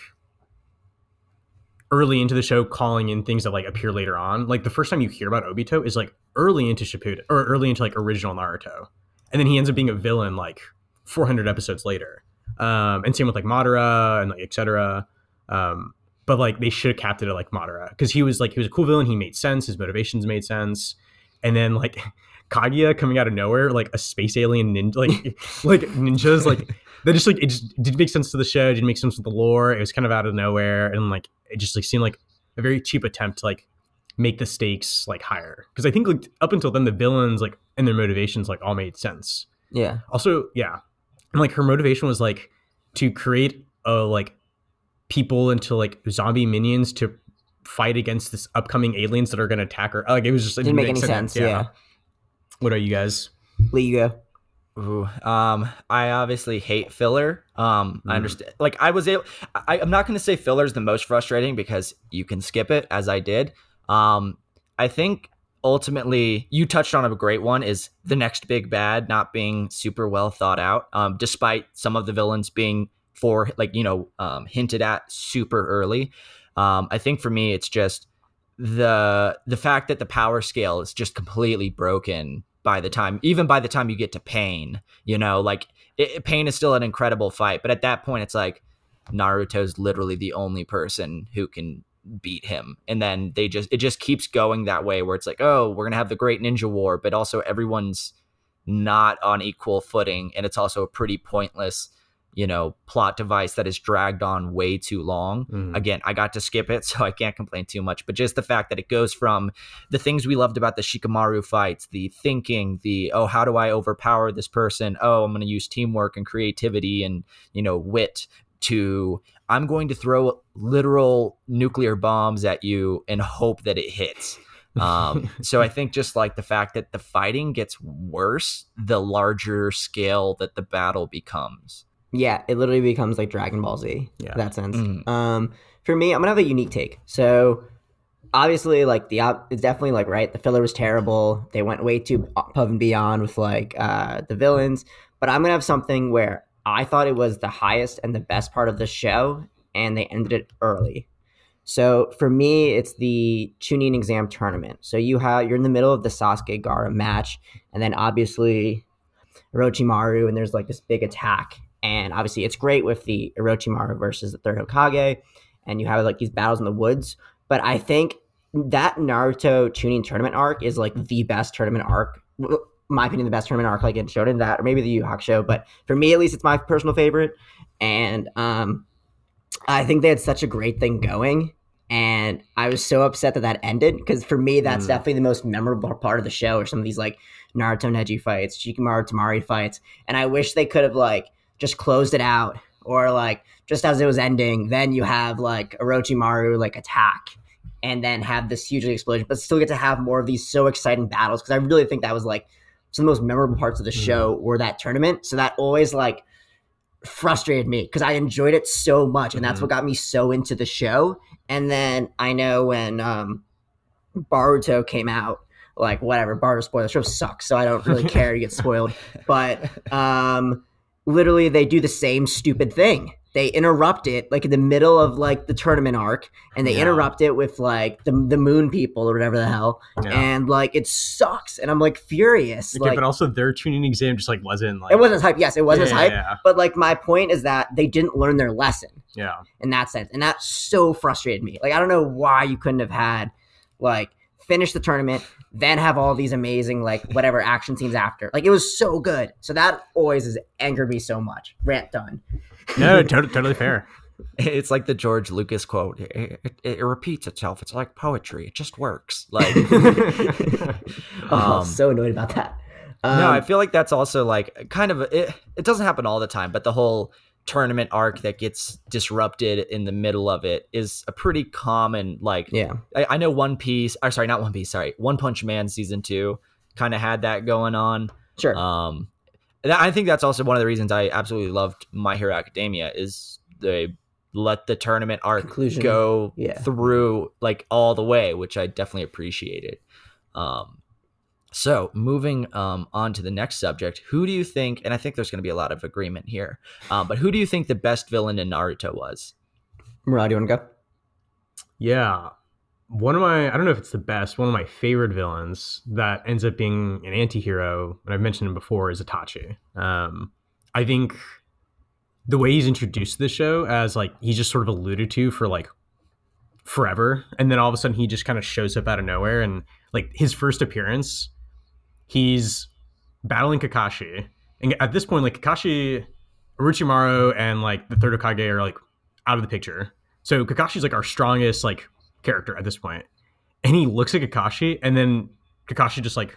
early into the show calling in things that like appear later on. Like the first time you hear about Obito is like early into Shippuden or early into like original Naruto, and then he ends up being a villain like 400 episodes later. Um, and same with like Madara and like etc. Um, but like they should have capped it at like Madara because he was like he was a cool villain. He made sense. His motivations made sense. And then like [LAUGHS] Kaguya coming out of nowhere, like a space alien ninja, like [LAUGHS] like ninjas, like that just like it just didn't make sense to the show. Didn't make sense to the lore. It was kind of out of nowhere, and like it just like seemed like a very cheap attempt to like make the stakes like higher. Because I think like up until then the villains like and their motivations like all made sense. Yeah. Also, yeah, and like her motivation was like to create a like people into like zombie minions to fight against this upcoming aliens that are going to attack her. Like it was just it Didn't make any sense. Yeah. What are you guys? Lee, you go. Ooh, um, I obviously hate filler. Um, I Mm. understand. Like, I was able. I, I'm not going to say filler is the most frustrating because you can skip it, as I did. Um, I think ultimately you touched on a great one is the next big bad not being super well thought out. Um, despite some of the villains being for like you know um, hinted at super early. Um, I think for me, it's just the the fact that the power scale is just completely broken by the time even by the time you get to pain you know like it, pain is still an incredible fight but at that point it's like naruto's literally the only person who can beat him. And then they just it just keeps going that way where it's like oh we're gonna have the great ninja war but also everyone's not on equal footing and it's also a pretty pointless you know plot device that is dragged on way too long. Mhm. again i got to skip it [LAUGHS] so i can't complain too much but just the fact that it goes from the things we loved about the shikamaru fights the thinking the oh how do i overpower this person? Oh i'm going to use teamwork and creativity and you know wit to i'm going to throw literal nuclear bombs at you and hope that it hits. [LAUGHS] Um, so i think just like the fact that the fighting gets worse the larger scale that the battle becomes Yeah, it literally becomes like Dragon Ball Z Yeah. in that sense. Mhm. Um, for me, I'm gonna have a unique take. So obviously, like the op- it's definitely like right. The filler was terrible. They went way too above and beyond with like uh, the villains. But I'm gonna have something where I thought it was the highest and the best part of the show, and they ended it early. So for me, it's the Chunin exam tournament. So you have you're in the middle of the Sasuke Gaara match, and then obviously Orochimaru, and there's like this big attack. And obviously, it's great with the Orochimaru versus the third Hokage, and you have like these battles in the woods. But I think that Naruto chunin tournament arc is like the best tournament arc. My opinion, the best tournament arc like in Shonen that, or maybe the Yu Hakusho. But for me, at least, it's my personal favorite. And um, I think they had such a great thing going, and I was so upset that that ended because for me, that's Mm. definitely the most memorable part of the show, or some of these like Naruto Neji fights, Shikamaru Temari fights, and I wish they could have like just closed it out, or like just as it was ending, then you have like Orochimaru like attack, and then have this huge explosion, but still get to have more of these so exciting battles because I really think that was like some of the most memorable parts of the Mhm. show were that tournament. So that always like frustrated me because I enjoyed it so much, and that's Mhm. what got me so into the show. And then I know when um, Boruto came out, like whatever, Boruto spoiler the show sucks, so I don't really care to get spoiled. But [LAUGHS] um, literally, they do the same stupid thing. They interrupt it like in the middle of like the tournament arc, and they Yeah. interrupt it with like the the moon people or whatever the hell, Yeah. and like it sucks, and I'm like furious. Okay, like but also their chunin exam just like wasn't like it wasn't as hype. Yes, it wasn't as Yeah, hype. Yeah, But like my point is that they didn't learn their lesson yeah. in that sense. And that so frustrated me. Like I don't know why you couldn't have had like finish the tournament, then have all these amazing like whatever action scenes after. Like it was so good. So that always has angered me so much. Rant done. No, [LAUGHS] totally, totally fair. it's like the george lucas quote it, it, it repeats itself it's like poetry it just works like [LAUGHS] [LAUGHS] oh, Um, so annoyed about that. Um, no, I feel like that's also like kind of it. It doesn't happen all the time, but the whole tournament arc that gets disrupted in the middle of it is a pretty common. Like, yeah. I, I know One Piece. Or sorry, not One Piece. Sorry, One Punch Man season two kind of had that going on. Sure. Um, and I think that's also one of the reasons I absolutely loved My Hero Academia is they let the tournament arc Conclusion. go Yeah. through like all the way, which I definitely appreciated. Um, so moving um, on to the next subject, who do you think? And I think there's going to be a lot of agreement here. Um, but who do you think the best villain in Naruto was? Murad, do you want to go? Yeah. One of my, I don't know if it's the best, one of my favorite villains that ends up being an anti hero, and I've mentioned him before, is Itachi. Um, I think the way he's introduced to the show as like he's just sort of alluded to for like forever. And then all of a sudden he just kind of shows up out of nowhere. And like his first appearance, he's battling Kakashi. And at this point, like Kakashi, Orochimaru, and like the third Hokage are like out of the picture. So Kakashi's like our strongest like character at this point. And he looks at Kakashi and then Kakashi just like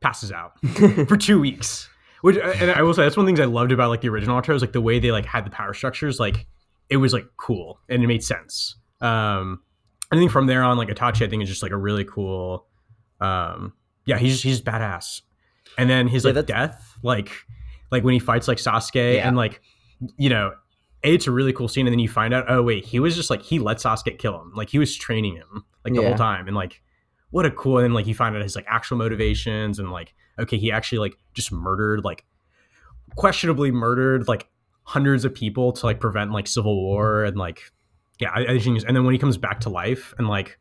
passes out [LAUGHS] for two weeks. Which and I will say that's one of the things I loved about like the original Naruto is like the way they like had the power structures. Like it was like cool and it made sense. Um, I think from there on, like Itachi, I think is just like a really cool. Um, yeah, he's just, he's badass. And then his Yeah, like that's- death, like like when he fights like Sasuke Yeah. and like you know. It's a really cool scene, and then you find out, oh wait, he was just like he let Sasuke kill him, like he was training him like the Yeah. whole time, and like what a cool. And then like you find out his like actual motivations, and like okay, he actually like just murdered like questionably murdered like hundreds of people to like prevent like civil war and like yeah I, I think and then when he comes back to life and like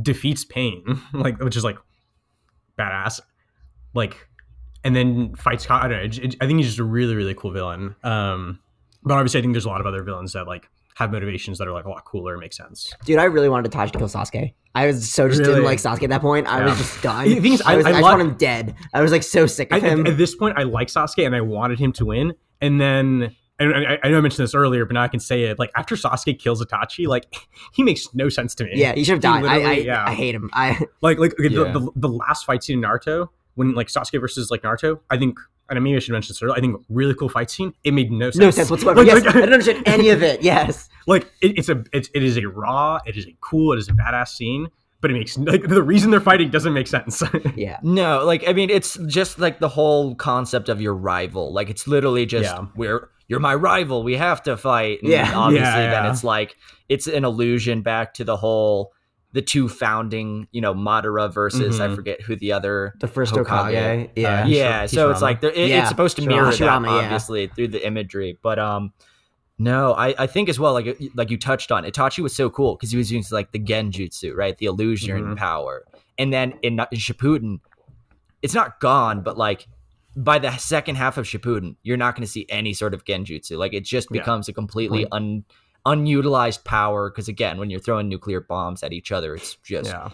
defeats pain [LAUGHS] like which is like badass like and then fights I, don't know, it- it- I think he's just a really really cool villain um but obviously I think there's a lot of other villains that like have motivations that are like a lot cooler and make sense Dude, I really wanted Itachi to kill Sasuke. I was so just didn't like Sasuke at that point. I was just done. The thing is, I, I- was, I I, just want him dead. I was like so sick I, of him. at, at this point, I like Sasuke and I wanted him to win. And then, and I, I know I mentioned this earlier, but now I can say it. Like after Sasuke kills Itachi, like [LAUGHS] he makes no sense to me. yeah, he should have died. I, I, yeah. I hate him. I [LAUGHS] like like okay, Yeah. the, the the last fight scene in Naruto when like Sasuke versus like Naruto, I think. And maybe I should mention this earlier. I think really cool fight scene. It made no sense. no sense [LAUGHS] whatsoever. Like, yes, like- I don't understand any of it. Yes. like it, it's a it's, it is a raw, it is a cool, it is a badass scene. But it makes like the reason they're fighting doesn't make sense. [LAUGHS] Yeah. No, like I mean, it's just like the whole concept of your rival. Like it's literally just Yeah. we're you're my rival. We have to fight. And Yeah. obviously, Yeah, then it's like it's an allusion back to the whole the two founding, you know, Madara versus I Mhm. forget who the other The first Hokage. Okage. Yeah. Uh, yeah, Hishira- so it's like it, Yeah, it's supposed to Hashirama. mirror that Hashirama, yeah. obviously through the imagery, but um, no, I, I think as well like like you touched on Itachi was so cool because he was using like the Genjutsu, right, the illusion Mhm. power, and then in, in Shippuden, it's not gone, but like by the second half of Shippuden, you're not going to see any sort of Genjutsu. Like it just Yeah. becomes a completely un unutilized power because again, when you're throwing nuclear bombs at each other, it's just yeah.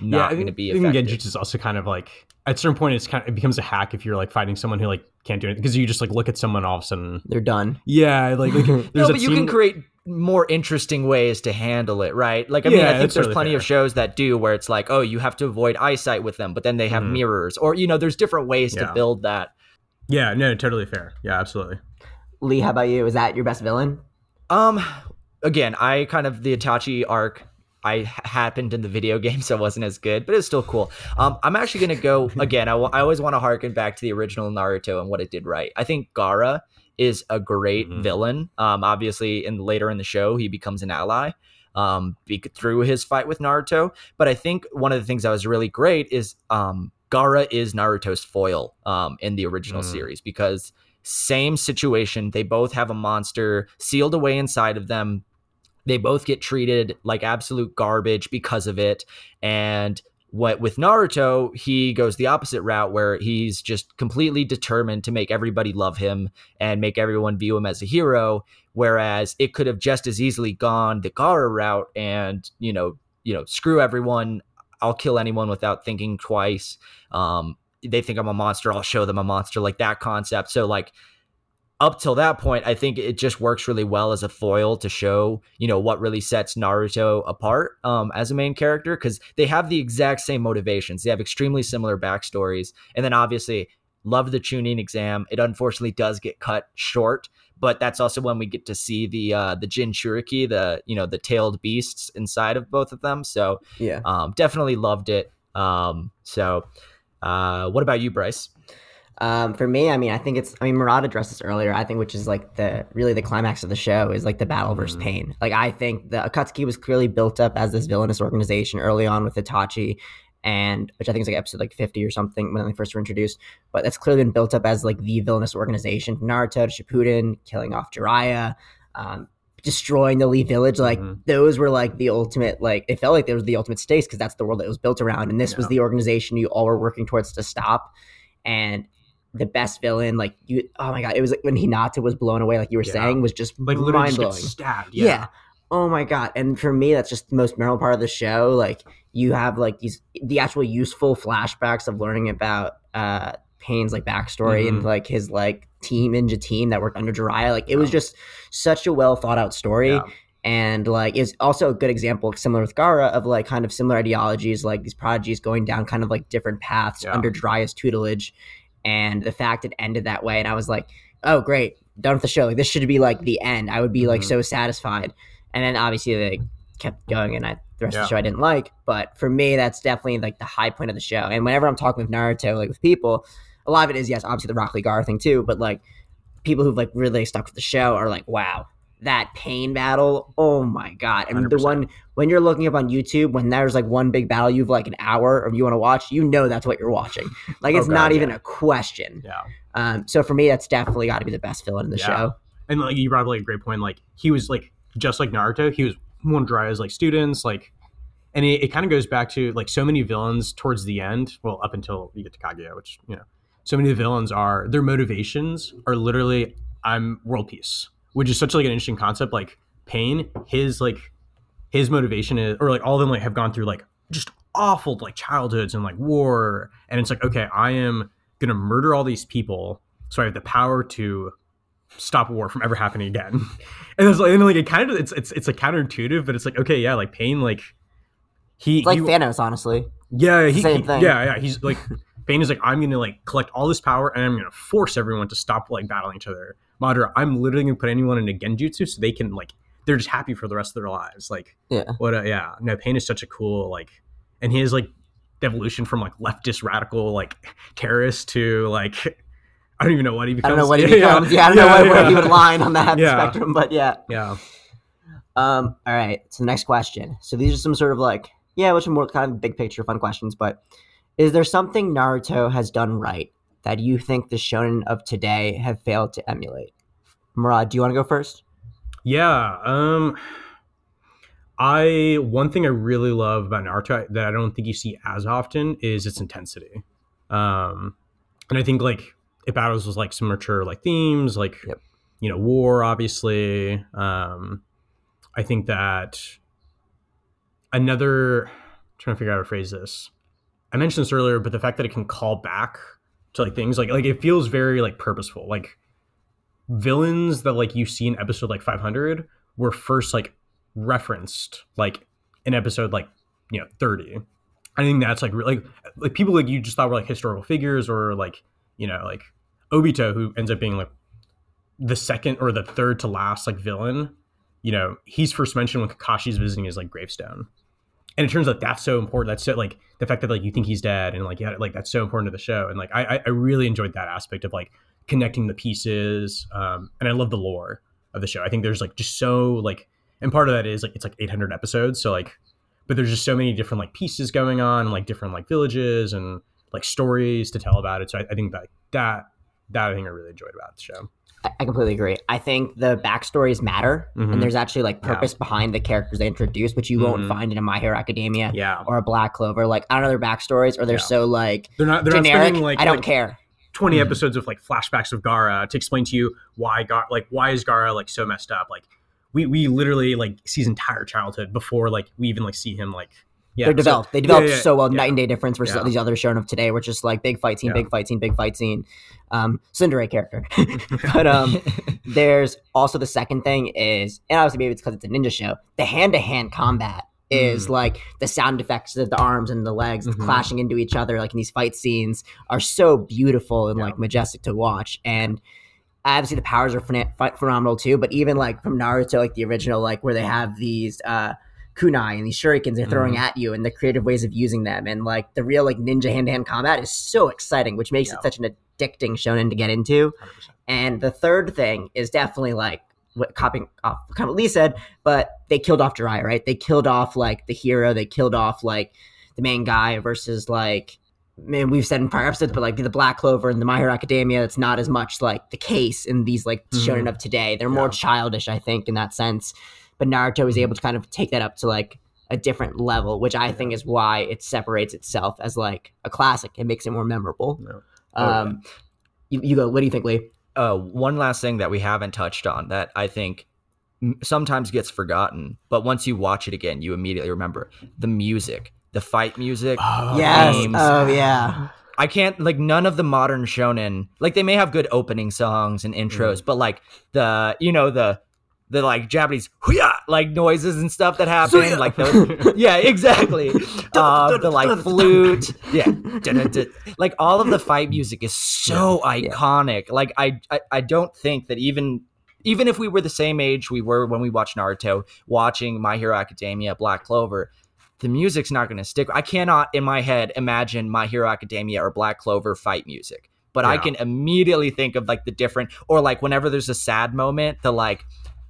not I going to be I think. Genjutsu is also kind of like at a certain point it's kind of it becomes a hack if you're like fighting someone who like can't do it because you just like look at someone all of a sudden They're done. yeah like, like [LAUGHS] there's no, that but you scene- can create more interesting ways to handle it, right? Like, I mean, Yeah, I think there's totally plenty of shows that do where it's like, oh, you have to avoid eyesight with them, but then they have Mhm. mirrors, or you know, there's different ways to build that. yeah no totally fair yeah absolutely Lee, how about you? Is that your best villain? Um, again, I kind of the Itachi arc. I happened in the video [LAUGHS] game, so it wasn't as good, but it's still cool. Um, I'm actually gonna go [LAUGHS] again. I always want to harken back to the original Naruto and what it did right. I think Gaara is a great Mhm. villain. Um, obviously, in later in the show, he becomes an ally. Um, be- through his fight with Naruto, but I think one of the things that was really great is um, Gaara is Naruto's foil um, in the original Mm. series because same situation. They both have a monster sealed away inside of them. They both get treated like absolute garbage because of it. And what with Naruto, he goes the opposite route where he's just completely determined to make everybody love him and make everyone view him as a hero. Whereas it could have just as easily gone the Gaara route and, you know, you know, screw everyone. I'll kill anyone without thinking twice. Um, they think I'm a monster. I'll show them a monster, like that concept. So, like, up till that point, I think it just works really well as a foil to show, you know, what really sets Naruto apart um, as a main character because they have the exact same motivations. They have extremely similar backstories. And then obviously, love the chunin exam. It unfortunately does get cut short, but that's also when we get to see the uh, the Jinchuriki, the you know the tailed beasts inside of both of them. So Yeah. um, definitely loved it. Um, so, uh, what about you, Bryce? Um, for me, I mean, I think it's. I mean, Murad addressed this earlier. I think, which is like the really the climax of the show is like the battle versus Mhm. pain. Like, I think the Akatsuki was clearly built up as this villainous organization early on with Itachi, and which I think is like episode like fifty or something when they first were introduced. But that's clearly been built up as like the villainous organization. Naruto to Shippuden, killing off Jiraiya, um, destroying the Leaf Village. Like Mhm. those were like the ultimate. Like it felt like there was the ultimate stakes because that's the world that it was built around, and this was the organization you all were working towards to stop. And the best villain, like you, oh my god, it was like when Hinata was blown away, like you were Yeah. saying, was just like literally mind blowing. stabbed Yeah. yeah, Oh my god. And for me, that's just the most memorable part of the show. Like you have like these the actual useful flashbacks of learning about uh Pain's like backstory and Mhm. like his like team ninja team that worked under Jiraiya. Like it was just such a well thought out story. Yeah. And like is also a good example, similar with Gaara, of like kind of similar ideologies, like these prodigies going down kind of like different paths Yeah. under Jiraiya's tutelage. And the fact it ended that way, and I was like, oh great, done with the show. Like this should be like the end. I would be like Mhm. so satisfied. And then obviously they kept going, and I the rest of the show I didn't like. But for me, that's definitely like the high point of the show. And whenever I'm talking with Naruto, like with people, a lot of it is yes, obviously the Rock Lee Gaara thing too, but like people who've like really stuck with the show are like, wow, that pain battle, oh my god! And the 100%. one when you're looking up on YouTube, when there's like one big battle you've like an hour or you want to watch, you know that's what you're watching. [LAUGHS] Like it's Oh, God, not even yeah. a question. Yeah. Um, so for me, that's definitely got to be the best villain in the Yeah. show. and like you brought up like a great point. Like he was like just like Naruto, he was one dry as like students, like, and it, it kind of goes back to like so many villains towards the end. Well, up until you get to Kaguya, which you know, so many of the villains are their motivations are literally I'm world peace, which is such like an interesting concept. Like Pain, his like his motivation is, or like all of them like have gone through like just awful like childhoods and like war, and it's like okay, I am gonna murder all these people, so I have the power to stop war from ever happening again. [LAUGHS] And it's like, and like it kind of it's it's it's like counterintuitive, but it's like okay, yeah, like Pain, like he, It's like he Thanos, honestly. yeah, he, Same he- thing. yeah, yeah. He's like [LAUGHS] Pain is like I'm gonna like collect all this power and I'm gonna force everyone to stop like battling each other. Madara, I'm literally gonna put anyone in a genjutsu so they can like they're just happy for the rest of their lives. Like Yeah. what? A, yeah, no, Pain is such a cool like, and his like evolution from like leftist radical like terrorist to like [LAUGHS] I don't even know what he becomes. I don't know what he [LAUGHS] becomes. Yeah, I don't know where, where he would line on that [LAUGHS] Yeah. spectrum, but yeah. Yeah. Um, all right. So the next question. So these are some sort of like, yeah, which are more kind of big picture fun questions, but is there something Naruto has done right that you think the shonen of today have failed to emulate? Murad, do you want to go first? Yeah. Um I one thing I really love about Naruto that I don't think you see as often is its intensity. Um and I think like it battles with like some mature like themes, like Yep. you know, war obviously. Um I think that another trying to figure out how to phrase this. I mentioned this earlier, but the fact that it can call back to like things like like it feels very like purposeful. Like villains that like you see in episode like 500 were first like referenced like in episode like you know 30 i think that's like like like people like you just thought were like historical figures or like you know like obito who ends up being like the second or the third to last like villain you know he's first mentioned when kakashi's visiting his like gravestone and it turns out that's so important. That's so like the fact that like you think he's dead and like yeah like that's so important to the show. And like i i- really enjoyed that aspect of like connecting the pieces um and i love the lore of the show. I think there's like just so like and part of that is like it's like 800 episodes. So like but there's just so many different like pieces going on and, like different like villages and like stories to tell about it. So i, I think that that that i think i really enjoyed about the show I, completely agree. I think the backstories matter, Mhm. and there's actually like Yeah. purpose behind the characters they introduce, which you won't Mhm. find in a My Hero Academia yeah or a Black Clover. Like I don't know their backstories, or they're Yeah. so like they're not they're not generic. spending like I don't like, care. 20 Mhm. episodes of like flashbacks of Gaara to explain to you why Gaara, like why is Gaara like so messed up like we we literally like see his entire childhood before like we even like see him like yeah they're so- developed. they developed yeah, yeah, so well. Night and day difference versus Yeah. these other shonen today, which is like big fight scene, big fight scene, big fight scene. Um, Cinderella character, [LAUGHS] [LAUGHS] but um, there's also the second thing is, and obviously maybe it's because it's a ninja show. The hand to hand combat is Mm. like the sound effects of the arms and the legs Mhm. clashing into each other, like in these fight scenes, are so beautiful and like majestic to watch. And obviously the powers are ph- phenomenal too. But even like from Naruto, like the original, like where they have these uh kunai and these shurikens they're throwing Mm-hmm. at you and the creative ways of using them and like the real like ninja hand-to-hand combat is so exciting which makes Yeah. it such an addicting shonen to get into 100%. and the third thing is definitely like what copying off kind of what Lee said, but they killed off Jiraiya, right? They killed off like the hero, they killed off like the main guy versus like man, we've said in prior episodes, but like the Black Clover and the My Hero Academia, it's not as much like the case in these like Mhm. shonen of today. They're more childish, I think, in that sense. But Naruto is able to kind of take that up to like a different level, which I think is why it separates itself as like a classic. It makes it more memorable. Oh, yeah. Um, you, you go. What do you think, Lee? uh, one last thing that we haven't touched on that I think sometimes gets forgotten, but once you watch it again, you immediately remember the music, the fight music. Oh, yes. themes. Oh yeah. I can't like none of the modern shonen like they may have good opening songs and intros, but like the you know the the like Japanese "Huya!" like noises and stuff that happen, like those. yeah, exactly. [LAUGHS] Uh, the like flute, yeah, [LAUGHS] like all of the fight music is so iconic. Like I, I, I don't think that even even if we were the same age we were when we watched Naruto, watching My Hero Academia, Black Clover, the music's not going to stick. I cannot in my head imagine My Hero Academia or Black Clover fight music. But I can immediately think of like the different or like whenever there's a sad moment, the like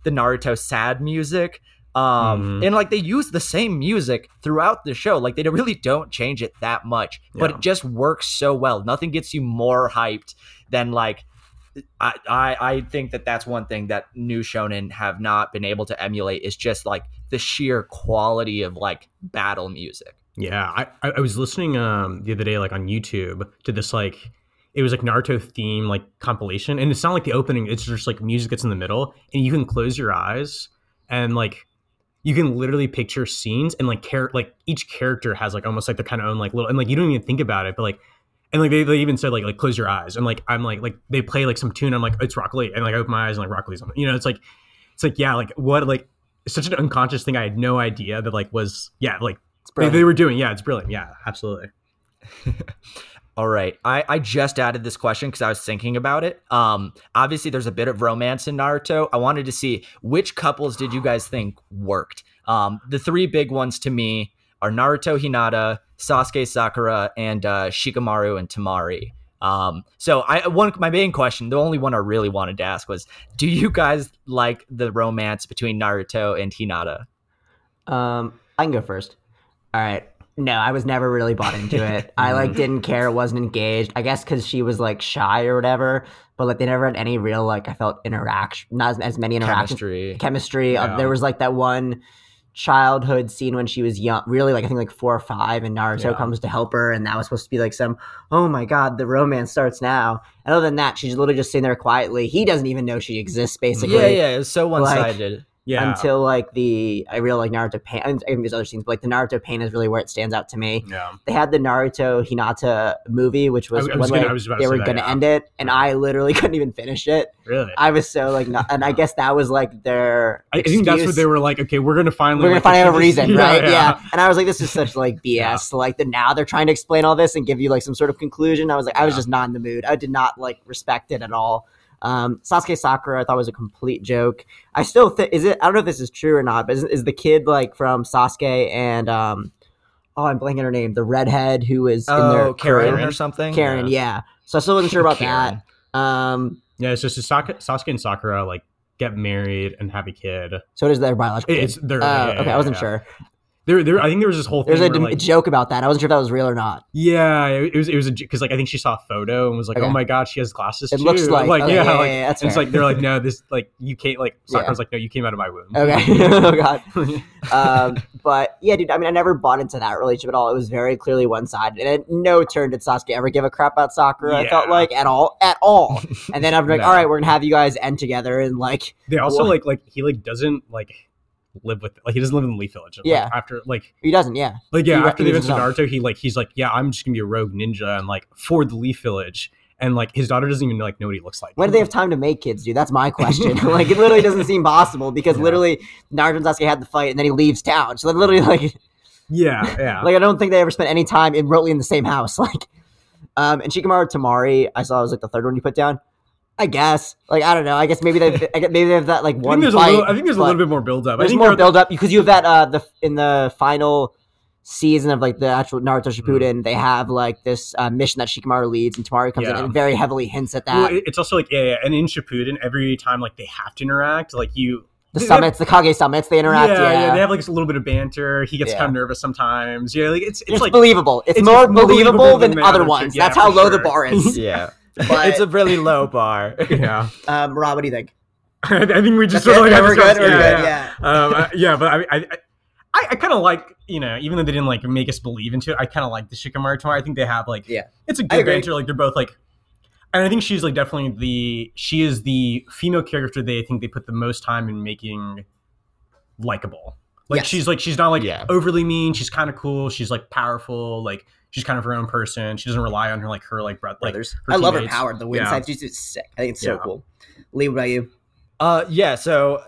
the Naruto sad music. Um Mhm. and like they use the same music throughout the show. Like they really don't change it that much, but it just works so well. Nothing gets you more hyped than like I, I I think that that's one thing that new shonen have not been able to emulate is just like the sheer quality of like battle music. Yeah, I, I I was listening um the other day like on YouTube to this like it was like Naruto theme like compilation, and it's not like the opening; it's just like music that's in the middle, and you can close your eyes and like you can literally picture scenes and like care like each character has like almost like their kind of own like little and like you don't even think about it, but like and like they, they even said like like close your eyes and like I'm like like they play like some tune I'm like it's Rock Lee and like I open my eyes and like Rock Lee's on you know it's like it's like yeah like what like such an unconscious thing I had no idea that like was yeah like they, they were doing yeah it's brilliant yeah absolutely [LAUGHS] All right. I, I just added this question because I was thinking about it. Um, obviously, there's a bit of romance in Naruto. I wanted to see which couples did you guys think worked? Um, the three big ones to me are Naruto Hinata, Sasuke Sakura, and uh, Shikamaru and Temari. Um, so I one my main question, the only one I really wanted to ask was, do you guys like the romance between Naruto and Hinata? Um, I can go first. All right. No, I was never really bought into it. I like didn't care, wasn't engaged. I guess because she was like shy or whatever. But like they never had any real like I felt interaction, not as, as many interactions, Chemistry. chemistry. Uh, there was like that one childhood scene when she was young, really like I think like four or five, and Naruto Yeah. comes to help her, and that was supposed to be like some oh my god, the romance starts now. And other than that, she's literally just sitting there quietly. He doesn't even know she exists, basically Yeah, yeah, it's so one sided. Yeah until like the I really like Naruto pain. I think there's other scenes, but like the Naruto pain is really where it stands out to me. yeah They had the Naruto Hinata movie, which was, I- I was when gonna- like, I they were that, going to yeah. end it, and I literally [LAUGHS] couldn't even finish it. really I was so like, not, and I [LAUGHS] guess that was like their. I think that's what they were like okay we're gonna finally We're gonna like, find out a reason, [LAUGHS] yeah, right? Yeah. And I was like, this is such like BS. Like the now they're trying to explain all this and give you like some sort of conclusion. I was like, I was Yeah. just not in the mood. I did not like respect it at all. Um, Sasuke Sakura, I thought was a complete joke. I still think is it. I don't know if this is true or not, but is, is the kid like from Sasuke and um, oh, I'm blanking her name, the redhead who is in Oh, their Karin crew? or something? Karin, yeah. So I still wasn't sure about [LAUGHS] Karin. that. Um, yeah it's just Sasuke, Sasuke and Sakura like get married and have a kid so it is their biological. It's- kid. they're- Oh, yeah, okay, yeah, I wasn't yeah. sure. There there I think there was this whole thing There's a where, like, joke about that. I wasn't sure if that was real or not. yeah it was it was because like I think she saw a photo and was like Okay. oh my god she has glasses It too. looks like, okay, yeah, yeah, like, yeah, yeah, that's and it's like they're like no this [LAUGHS] like you can't like Yeah. Sakura's like no you came out of my womb Okay. [LAUGHS] oh god. [LAUGHS] Um, but yeah, dude. I mean, I never bought into that relationship at all. It was very clearly one sided, and at no turn did Sasuke ever give a crap about Sakura. I felt like at all, at all. And then I'm like, No. all right, we're gonna have you guys end together, and like, they also What? like like he like doesn't like live with like he doesn't live in the Leaf Village Like, Yeah. after like he doesn't. Yeah, Like yeah, He after the events of. Naruto, he like he's like, yeah, I'm just gonna be a rogue ninja and like for the Leaf Village, and like his daughter doesn't even like know what he looks like. when do they [LAUGHS] have time to make kids, dude? That's my [LAUGHS] question. [LAUGHS] like, it literally doesn't seem possible because Yeah. literally Naruto and Sasuke had the fight, and then he leaves town. So literally, like, Yeah, yeah, like I don't think they ever spent any time in remotely in the same house. Like, um, and Shikamaru Temari, I saw it was like the third one you put down. I guess, like, I don't know. I guess maybe they, I guess maybe they have that like I one think there's fight. a little. I think there's a little bit more build up. I There's think more they're- build up because you have that uh the in the final season of like the actual Naruto Mm-hmm. Shippuden. They have like this uh, mission that Shikamaru leads, and Temari comes in and very heavily hints at that. Well, it's also like yeah, yeah, and in Shippuden, every time like they have to interact, like you. the they- summits, the Kage summits, they interact. yeah, Yeah, yeah, they have like a little bit of banter. He gets Yeah. kind of nervous sometimes. Yeah, like it's it's, it's like believable. It's, it's more more believable, believable than, than other other ones. Yeah, That's how for low the bar is. [LAUGHS] Yeah. But- it's a really low bar. [LAUGHS] yeah. um, Rob, what do you think? [LAUGHS] I think we just That's sort of like We're good. We're yeah, good. yeah. Yeah. um, uh, yeah, but I, I, I, I kind of like you know, even though they didn't like make us believe into it, I kind of like the Shikamaru Temari. I think they have like, Yeah. it's a I good banter. Like they're both like, and I think she's like definitely the she is the female character they think they put the most time in making likable. Like Yes. she's like she's not like Yeah. overly mean. She's kind of cool. She's like powerful. Like she's kind of her own person. She doesn't rely on her like her like brother. Like Brothers. her I love her teammates. power. The wind Yeah. side, she's just sick. I think it's so Yeah. cool. Lee, what about you? Uh, yeah. So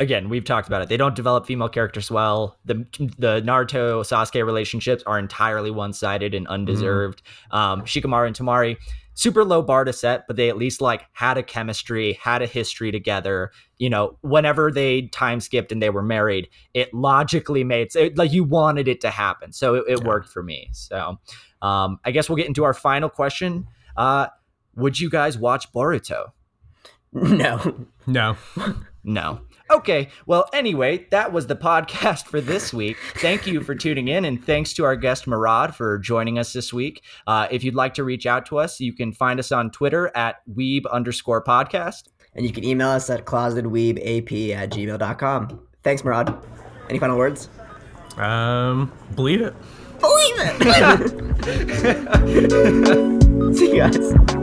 again, we've talked about it. They don't develop female characters well. The the Naruto Sasuke relationships are entirely one sided and undeserved. Um, Shikamaru and Temari, super low bar to set, but they at least like had a chemistry, had a history together. You know, whenever they time skipped and they were married, it logically made it, like you wanted it to happen. So it, it Yeah. worked for me. So um, I guess we'll get into our final question. Uh, would you guys watch Boruto? [LAUGHS] No. No. No. Okay. Well, anyway, that was the podcast for this week. Thank you for tuning in, and thanks to our guest Murad for joining us this week. Uh, if you'd like to reach out to us, you can find us on Twitter at weeb underscore podcast. And you can email us at closetedweebap at gmail.com. Thanks, Murad. Any final words? Um, believe it. Believe it! [LAUGHS] [LAUGHS] See you guys.